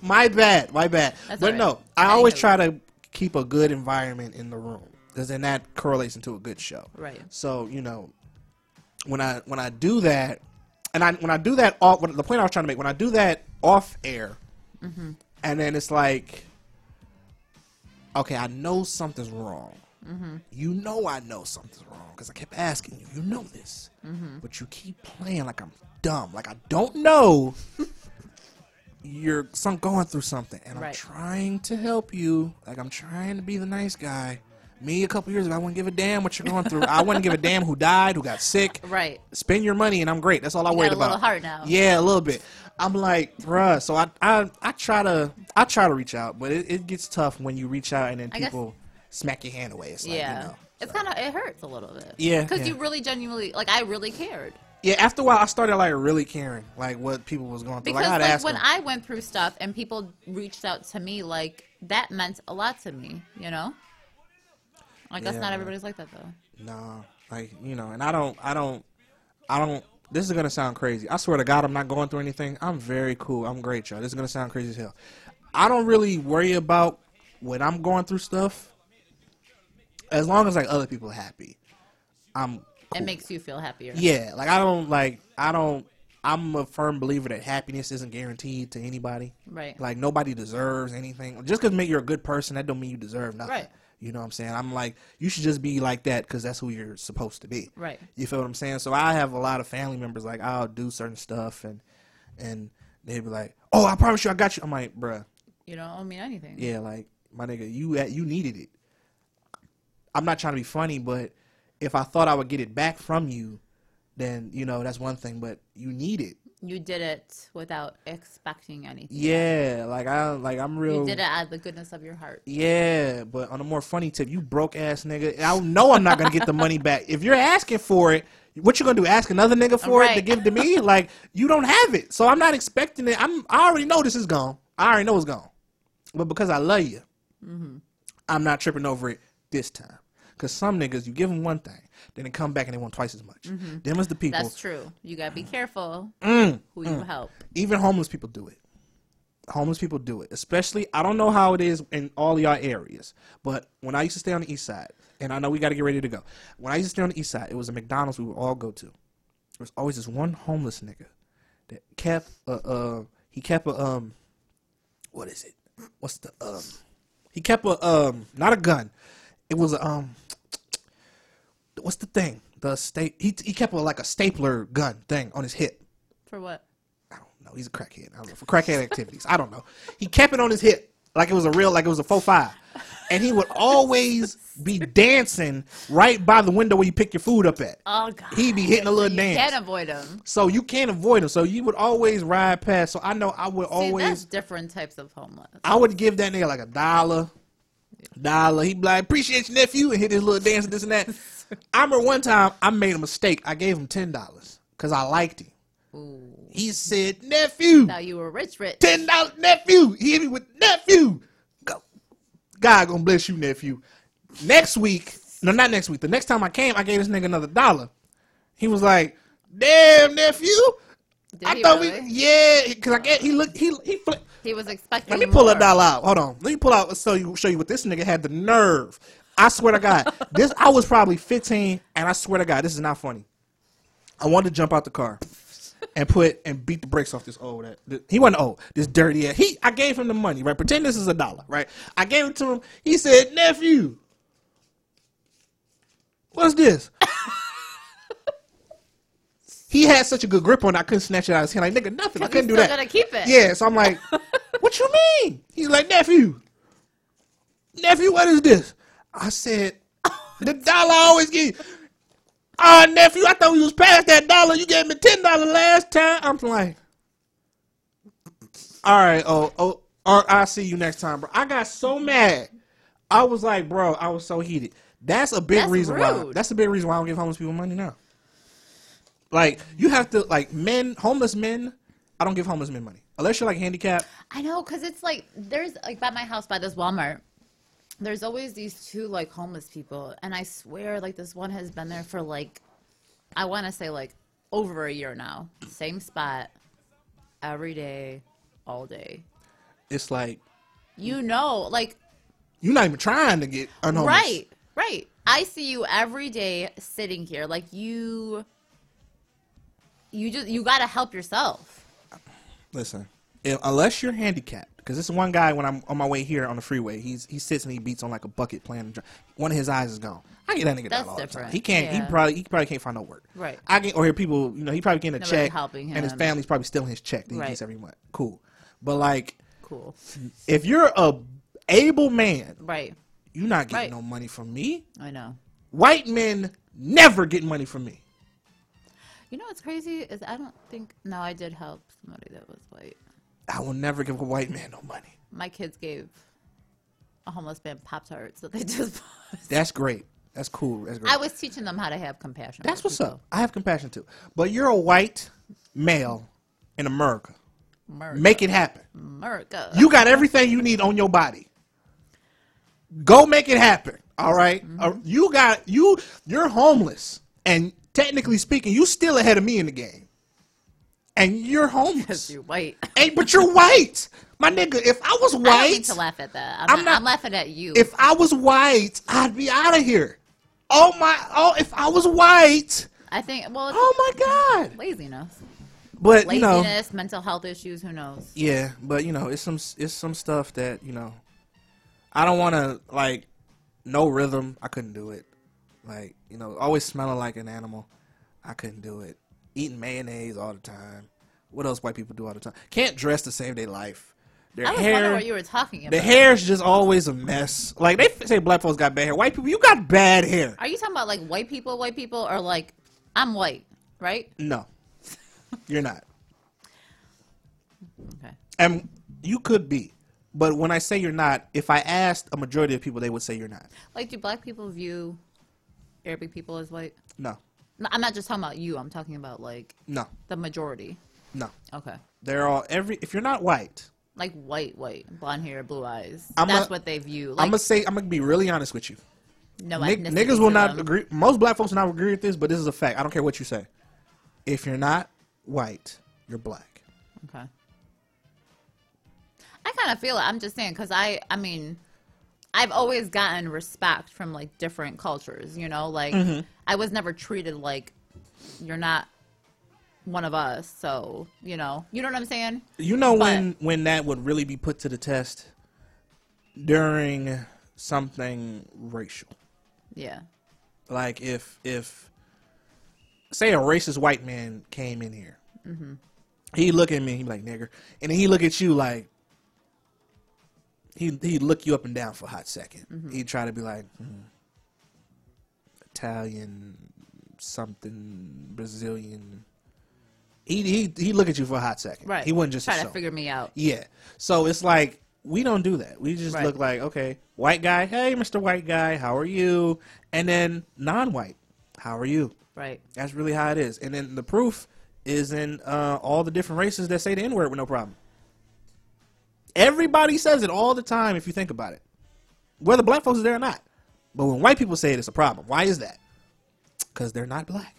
My bad, my bad. That's but all no. I I always try to keep a good environment in the room because then that correlates into a good show. Right. So you know, when I when I do that, and I when I do that off, the point I was trying to make when I do that off air, Mhm. and then it's like, okay, I know something's wrong. Mhm. You know I know something's wrong because I kept asking you. You know this, Mhm. but you keep playing like I'm dumb, like I don't know. You're some going through something, and I'm trying to help you. Like I'm trying to be the nice guy. Me a couple years ago, I wouldn't give a damn what you're going through. I wouldn't give a damn who died, who got sick. Right. Spend your money, and I'm great. That's all I You worried about. little heart now. Yeah, a little bit. I'm like, bruh. So I, I, I try to, I try to reach out, but it, it gets tough when you reach out and then I guess- people smack your hand away. It's like, yeah. you know. It's kind of it hurts a little bit. Yeah, Because yeah. you really genuinely like I really cared. Yeah, after a while, I started like really caring, like what people was going through. Because like, I'd like ask when them. I went through stuff and people reached out to me, like that meant a lot to me. You know. I guess Yeah, not everybody's like that though. No, like you know, and I don't, I don't, I don't. This is gonna sound crazy. I swear to God, I'm not going through anything. I'm very cool. I'm great, y'all. This is gonna sound crazy as hell. I don't really worry about when I'm going through stuff. As long as like other people are happy, I'm. It makes you feel happier. Yeah, like I don't like I don't. I'm a firm believer that happiness isn't guaranteed to anybody. Right. Like nobody deserves anything. Just because you're a good person, that don't mean you deserve nothing. Right. You know what I'm saying? I'm like, you should just be like that because that's who you're supposed to be. Right. You feel what I'm saying? So I have a lot of family members like I'll do certain stuff and and they'd be like, "Oh, I promise you, I got you." I'm like, "Bruh, You don't owe me anything. yeah, like my nigga, you at you needed it." I'm not trying to be funny, but if I thought I would get it back from you, then you know that's one thing. But you need it. You did it without expecting anything. Yeah, like I like I'm real. You did it out of the goodness of your heart. Yeah, but on a more funny tip, you broke ass nigga. I know I'm not gonna get the money back. If you're asking for it, what you gonna do? Ask another nigga for it to give to me? Like you don't have it, so I'm not expecting it. I'm. I already know this is gone. I already know it's gone. But because I love you, Mm-hmm. I'm not tripping over it this time. Cause some niggas, you give them one thing, then they come back and they want twice as much. Mhm. Them is the people. That's true. You gotta be careful Mm, who you mm. help. Even homeless people do it. Homeless people do it. Especially, I don't know how it is in all y'all areas, but when I used to stay on the east side, and I know we got to get ready to go. When I used to stay on the east side, it was a McDonald's we would all go to. There was always this one homeless nigga that kept a, uh, he kept a, um, what is it? What's the, um, he kept a, um, not a gun. It was um, what's the thing? The state, he, he kept a, like a stapler gun thing on his hip. For what? No, he's a crackhead. I don't know for crackhead activities. I don't know. He kept it on his hip like it was a real, like it was a faux five, and he would always be dancing right by the window where you pick your food up at. Oh god. He'd be hitting a little you dance. can't avoid them. So you can't avoid him. So you would always ride past. So I know I would See, always, different types of homeless. I would give that nigga like a dollar, dollar. He'd be like, "Appreciate you, nephew," and hit his little dance and this and that. I remember one time I made a mistake. I gave him ten dollars because I liked him. He said, "Nephew." Now you were rich, rich. Ten dollars, nephew. He hit me with nephew. Go. God gonna bless you, nephew. Next week, No, not next week. The next time I came, I gave this nigga another dollar. He was like, "Damn nephew." I thought really? we, yeah, because I get he looked he he flipped. He was expecting. Let me pull more. a dollar out. Hold on. Let me pull out so you show you what this nigga had the nerve. I swear to God, this I was probably 15, and I swear to God, this is not funny. I wanted to jump out the car and put and beat the brakes off this old. That he wasn't old. This dirty ass. He I gave him the money. Right. Pretend this is a dollar. Right. I gave it to him. He said, "Nephew, what's this?" He had such a good grip on it, I couldn't snatch it out of his hand. Like nigga, nothing. I couldn't do that. gonna keep it. Yeah. So I'm like, what you mean? He's like, nephew, nephew, what is this? I said, the dollar I always give. you." Ah, nephew, I thought we was past that dollar. You gave me ten dollar last time. I'm like, all right, oh, oh, or I'll see you next time, bro. I got so mad. I was like, bro, I was so heated. That's a big That's reason why. rude. That's a big reason why I don't give homeless people money now. Like you have to like men, homeless men. I don't give homeless men money unless you're like handicapped. I know, cause it's like there's like by my house by this Walmart. There's always these two like homeless people, and I swear like this one has been there for like, I want to say like over a year now. Same spot, every day, all day. It's like You know, like you're not even trying to get unhomeless. right, right. I see you every day sitting here, like you. You just you gotta help yourself. Listen, if, unless you're handicapped, because this one guy when I'm on my way here on the freeway, he's he sits and he beats on like a bucket playing. One of his eyes is gone. I get that nigga That's that all the time. He can't. Yeah. He probably he probably can't find no work. Right. I get or hear people. You know, he probably getting a Nobody check, helping and his family's probably stealing his check that he Right. gets every month. Cool, but like, Cool. if you're a able man, Right. you're not getting Right. no money from me. I know. White men never get money from me. You know what's crazy is I don't think no, I did help somebody that was white. I will never give a white man no money. My kids gave a homeless man Pop Tarts that they just bought. That's great. That's cool. That's great. I was teaching them how to have compassion. That's what's people. up. I have compassion too. But you're a white male in America. America. Make it happen. America. You got everything you need on your body. Go make it happen. All right? Mm-hmm. Uh, you got you. You're homeless, and technically speaking, you still ahead of me in the game. And you're homeless. You're white. Hey, but you're white, my nigga. If I was white, I don't mean white, to laugh at that. I'm, I'm not, not- I'm laughing at you. if I was white, I'd be out of here. Oh my! Oh, if I was white, I think well, oh my god! laziness, But you know, laziness, mental health issues. Who knows? Yeah, but you know, it's some it's some stuff that you know, I don't want to like no rhythm. I couldn't do it. Like you know, always smelling like an animal. I couldn't do it. Eating mayonnaise all the time. What else white people do all the time? Can't dress to save their life. Their I was hair. wondering what you were talking about. the hair's just always a mess. Like they say, black folks got bad hair. White people, you got bad hair. Are you talking about like white people, white people, or like I'm white, right? No, you're not. Okay. And you could be, but when I say you're not, if I asked a majority of people, they would say you're not. Like, do black people view Arabic people as white? No, No, I'm not just talking about you. I'm talking about like no, the majority. no. Okay. They're all every. If you're not white, Like white, white, blonde hair, blue eyes. I'm That's a- what they view. Like, I'm gonna say I'm gonna be really honest with you. no ethnicity niggas will not them. agree. Most black folks will not agree with this, but this is a fact. I don't care what you say. If you're not white, you're black. Okay. I kind of feel it. I'm just saying because I, I mean, I've always gotten respect from like different cultures. You know, like Mhm. I was never treated like you're not one of us. So you know, you know what I'm saying? You know But- when when that would really be put to the test during something racial. Yeah. Like if if say a racist white man came in here, hmm he look at me, he be like nigger, and then he look at you like he he'd look you up and down for a hot 2nd Mhm. He'd try to be like hmm, Italian, something Brazilian. He he he look at you for a hot second. Right. He wouldn't just try to figure me out. Yeah. So it's like we don't do that. We just Right. look like, okay, white guy, hey, Mr. White Guy, how are you? And then non-white, how are you? Right. That's really how it is. And then the proof is in uh, all the different races that say the N-word with no problem. Everybody says it all the time if you think about it. Whether black folks are there or not. But when white people say it, it's a problem. Why is that? Because they're not black,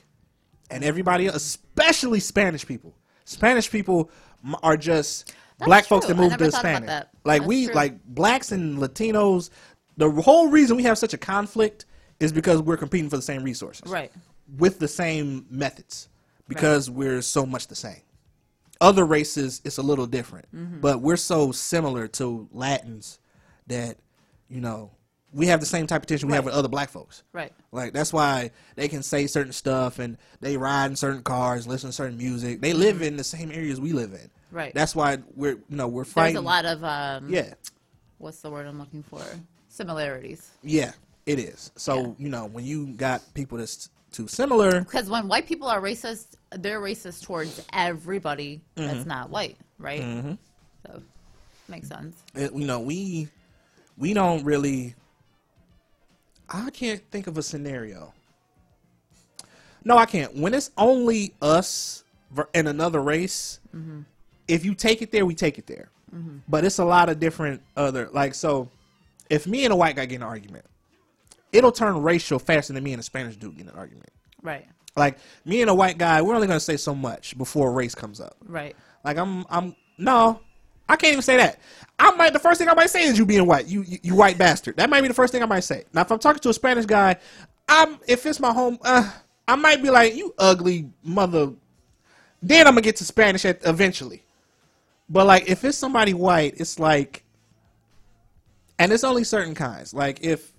and everybody, especially Spanish people, Spanish people are just That's black folks that moved to Spanish. that. Like That's we, true. like blacks and Latinos. The whole reason we have such a conflict is because we're competing for the same resources, Right. With the same methods, because we're so much the same. Other races, it's a little different, Mhm. but we're so similar to Latins that you know we have the same type of tension we have with other black folks. Right. Like that's why they can say certain stuff and they ride in certain cars, listen to certain music. They live in the same areas we live in. Mm-hmm. Right. That's why we're you know we're fighting. There's a lot of um, Yeah. What's the word I'm looking for? Similarities. Yeah, it is. So you know when you got people that's too similar. Because when white people are racist, they're racist towards everybody that's Mhm. not white, right? Mhm. So makes sense. it- you know we we don't really i can't think of a scenario no i can't when it's only us and another race Mhm. if you take it there we take it there Mhm. but it's a lot of different other like so if me and a white guy get in an argument it'll turn racial faster than me and a spanish dude get an argument Right. like me and a white guy we're only going to say so much before race comes up Right. like I'm, I'm no, I can't even say that. I might the first thing I might say is you being white, you you, you white bastard. That might be the first thing I might say. Now, if I'm talking to a Spanish guy, I'm if it's my home, uh, I might be like you ugly mother. Then I'm gonna get to Spanish at, eventually. But like if it's somebody white, it's like, and it's only certain kinds. Like if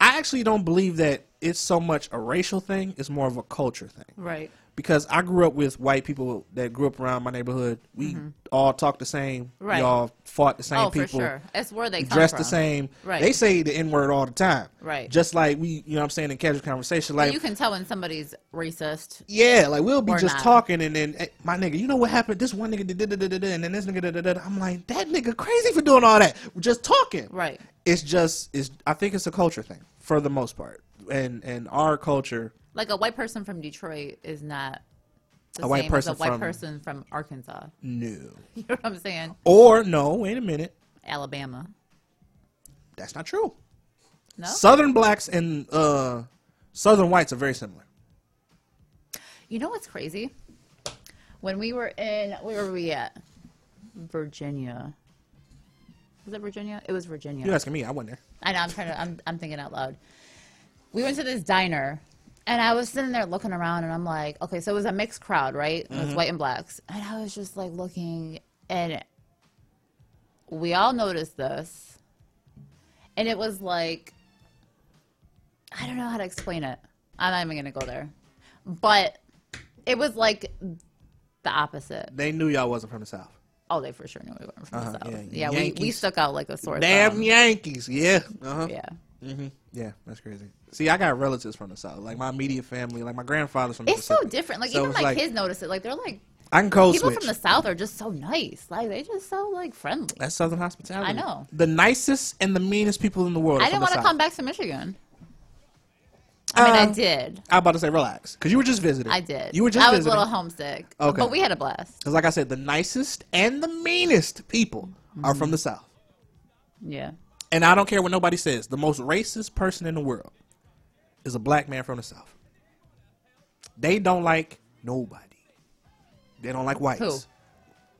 I actually don't believe that it's so much a racial thing; it's more of a culture thing Right. Because I grew up with white people that grew up around my neighborhood. We Mhm. all talk the same. Right. We all fought the same Oh, for people. sure. That's where they dressed the same. Right. They say the N word all the time. Right. Just like we, you know what I'm saying, in casual conversation. But Like, you can tell when somebody's racist. yeah, like we'll be just not. talking and then, hey, my nigga, you know what happened? This one nigga did da da da da da, and then this nigga da da da. I'm like, that nigga crazy for doing all that. We're just talking. Right. It's just, it's. I think it's a culture thing for the most part, and and our culture. Like a white person from Detroit is not the A white same person as a white from- person from Arkansas. No. You know what I'm saying? Or no, wait a minute. Alabama. That's not true. No. Southern blacks and uh, Southern whites are very similar. You know what's crazy? When we were in, where were we at? Virginia. Was it Virginia? It was Virginia. You're asking me. I wasn't there. I know. I'm trying to. I'm. I'm thinking out loud. We went to this diner, and I was sitting there looking around, and I'm like, okay, so it was a mixed crowd, right? It was Mhm. white and blacks, and I was just like looking, and we all noticed this, and it was like, I don't know how to explain it. I'm not even gonna go there, but it was like the opposite. They knew y'all wasn't from the South. Oh, they for sure knew we weren't from Uh-huh, the south. yeah, Yeah, we, we stuck out like a sore Damn thumb. Yankees. Yeah. Uh-huh. Yeah. Hmm Yeah, that's crazy. See, I got relatives from the South. Like my immediate family, like my grandfather's from It's so Mississippi. different. Like So even it's my kids notice it. Like they're like I can code people switch. from the south are just so nice. Like they just so like friendly. That's Southern hospitality. I know. The nicest and the meanest people in the world. I didn't want to come back to Michigan. I mean, I Um, did. I'm about to say relax, because you were just visiting. I did. You were just I was visiting. a little homesick. Okay. But we had a blast. Because, like I said, the nicest and the meanest people are Mm-hmm. from the South. Yeah. And I don't care what nobody says. The most racist person in the world is a black man from the South. They don't like nobody. They don't like whites. Who?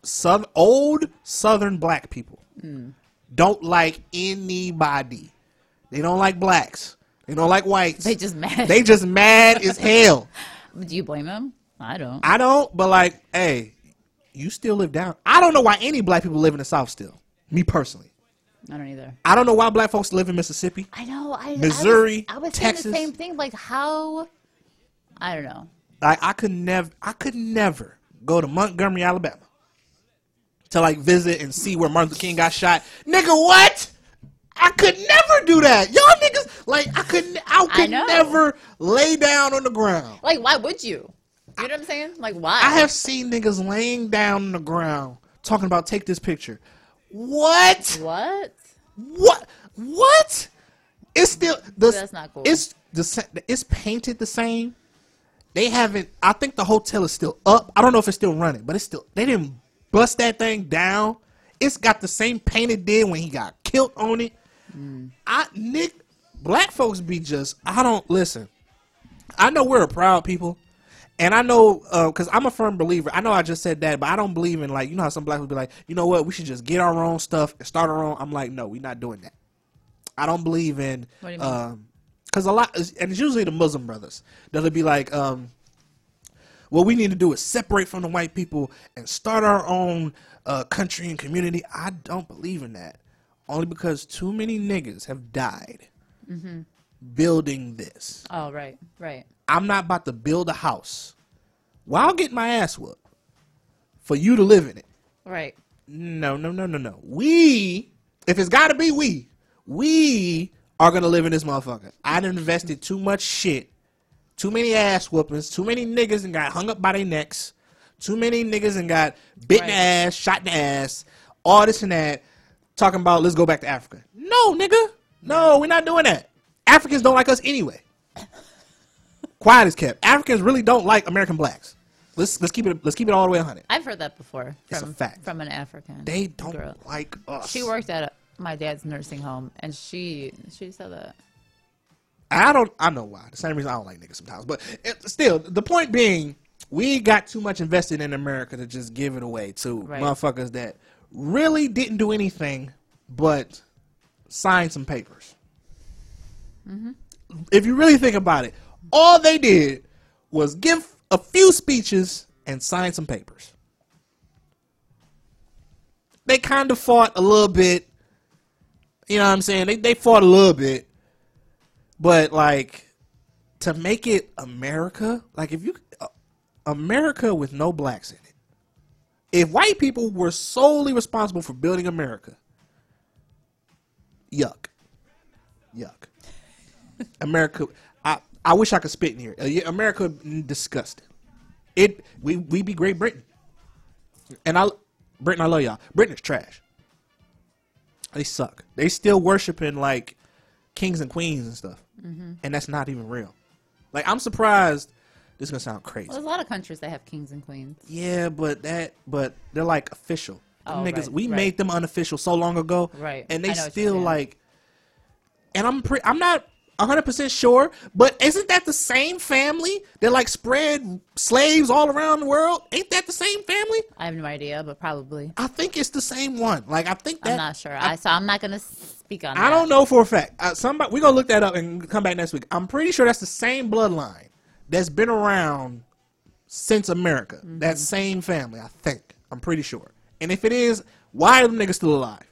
South, old Southern black people Mm. don't like anybody. They don't like blacks. They don't like whites. They just mad. They just mad as hell. Do you blame them? I don't. I don't, but like, hey, you still live down. I don't know why any black people live in the South still. Me personally. I don't either. I don't know why black folks live in Mississippi. I know. I Missouri, I was, I was Texas. the same thing. Like how? I don't know. Like I could never I could never go to Montgomery, Alabama to like visit and see where Martin Luther King got shot. Nigga, what? I could never do that. Y'all niggas like I could I I could know. never lay down on the ground. Like why would you? You know what I'm saying? Like why? I have seen niggas laying down on the ground talking about take this picture. What? What? What? What? It's still the That's not cool. It's the it's painted the same. They haven't. I think the hotel is still up. I don't know if it's still running, but it's still. They didn't bust that thing down. It's got the same paint it did when he got killed on it. Mm. I Nick, black folks be just I don't listen. I know we're a proud people, and I know because I'm a firm believer. I know I just said that, but I don't believe in like you know how some black people be like, you know what, we should just get our own stuff and start our own. I'm like, no, we're not doing that. I don't believe in What do you mean? because a lot and it's usually the Muslim brothers that'll be like, um, what we need to do is separate from the white people and start our own uh, country and community. I don't believe in that. Only because too many niggas have died Mm-hmm. Building this. Oh, right, right. I'm not about to build a house while getting my ass whooped for you to live in it. Right. No, no, no, no, no. We, if it's got to be we, we are gonna live in this motherfucker. I invested too much shit, too many ass whoopings, too many niggas and got hung up by their necks, too many niggas and got bitten the ass, shot in the ass, all this and that. Talking about let's go back to Africa. No, nigga, no, we're not doing that. Africans don't like us anyway. Quiet is kept. Africans really don't like American blacks. Let's let's keep it let's keep it all the way 100. I've heard that before It's a from fact. from an African. They don't girl. like us. She worked at my dad's nursing home, and she she said that. I don't. I know why. The same reason I don't like niggas sometimes. But it, still, the point being, we got too much invested in America to just give it away to Right. motherfuckers that really didn't do anything but sign some papers. Mm-hmm. If you really think about it, all they did was give a few speeches and sign some papers. They kind of fought a little bit. You know what I'm saying? They they fought a little bit. But like to make it America, like if you uh, America with no blacks in it. If white people were solely responsible for building America, yuck. Yuck. America I I wish I could spit in here. Uh, America disgusting. It we we be Great Britain. And I Britain I love y'all. Britain is trash. They suck. They still worshiping like kings and queens and stuff. Mhm. And that's not even real. Like I'm surprised this is gonna sound crazy. Well, there's a lot of countries that have kings and queens. Yeah, but that but they're like official. Oh, niggas, right, we right. made them unofficial so long ago. Right. And they know what you're still like and I'm pre- I'm not 100% sure, but isn't that the same family that like spread slaves all around the world? Ain't that the same family? I have no idea, but probably. I think it's the same one. Like I think that I'm not sure. I, so I'm not gonna speak on. I that. don't know for a fact. Uh, somebody we gonna look that up and come back next week. I'm pretty sure that's the same bloodline that's been around since America. Mm-hmm. That same family, I think. I'm pretty sure. And if it is, why are them niggas still alive?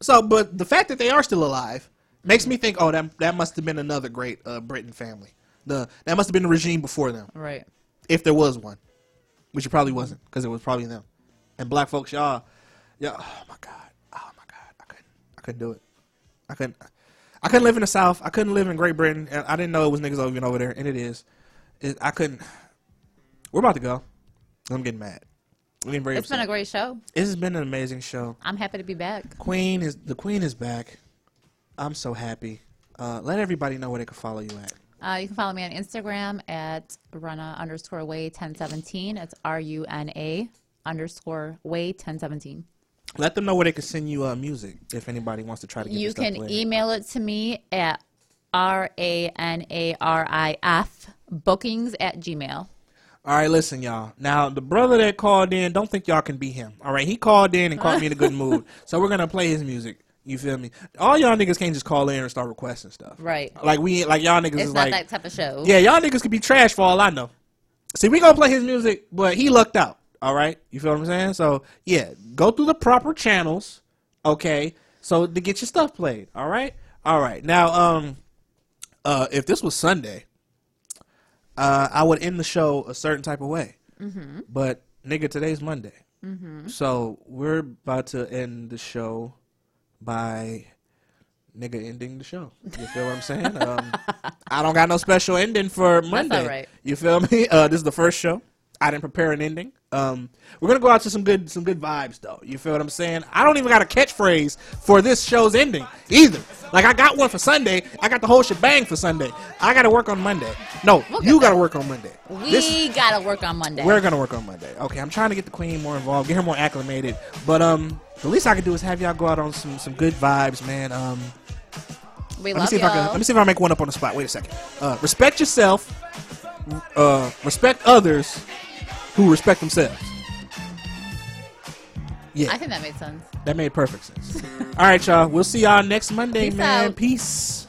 So, but the fact that they are still alive makes me think, oh, that that must have been another great uh, Britain family. The that must have been the regime before them, Right. if there was one, which it probably wasn't, because it was probably them. And black folks, y'all, yeah. Oh my god, oh my god, I couldn't, I couldn't do it. I couldn't, I couldn't live in the South. I couldn't live in Great Britain. And I didn't know it was niggas even over there, and it is. It, I couldn't. We're about to go. I'm getting mad. I'm getting very It's been a great show. It's been an amazing show. I'm happy to be back. Queen is the Queen is back. I'm so happy. Uh, let everybody know where they can follow you at. Uh, you can follow me on Instagram at runa underscore way 1017. It's R U N A underscore way 1017. Let them know where they can send you uh, music if anybody wants to try to get You can played. email it to me at R A N A R I F bookings at Gmail. All right, listen, y'all. Now, the brother that called in, don't think y'all can beat him. All right, he called in and caught me in a good mood. So we're gonna play his music. You feel me? All y'all niggas can't just call in and start requesting stuff. Right. Like we, like y'all niggas It's is not like, that type of show. yeah, y'all niggas could be trash for all I know. See, we gonna play his music, but he lucked out. All right, you feel what I'm saying? So yeah, go through the proper channels, okay, so to get your stuff played. All right, all right. Now, um, uh, if this was Sunday, uh, I would end the show a certain type of way. Mm-hmm. But nigga, today's Monday. Mhm. So we're about to end the show by nigga ending the show. You feel what I'm saying? Um, I don't got no special ending for Monday. right. You feel me? Uh, this is the first show. I didn't prepare an ending. Um, we're gonna go out to some good some good vibes though. You feel what I'm saying? I don't even got a catchphrase for this show's ending either. Like I got one for Sunday. I got the whole shebang for Sunday. I got to work on Monday. No, We'll you got to there. work on Monday. We This- gotta work on Monday. we're gonna work on Monday. Okay, I'm trying to get the queen more involved, get her more acclimated. But um, the least I can do is have y'all go out on some some good vibes, man. Um, we let me see if I can. Let me see if I make one up on the spot. Wait a second. Uh, respect yourself. Uh, respect others who respect themselves. Yeah, I think that made sense. that made perfect sense. All right, y'all. We'll see y'all next Monday, Peace man. out. Peace.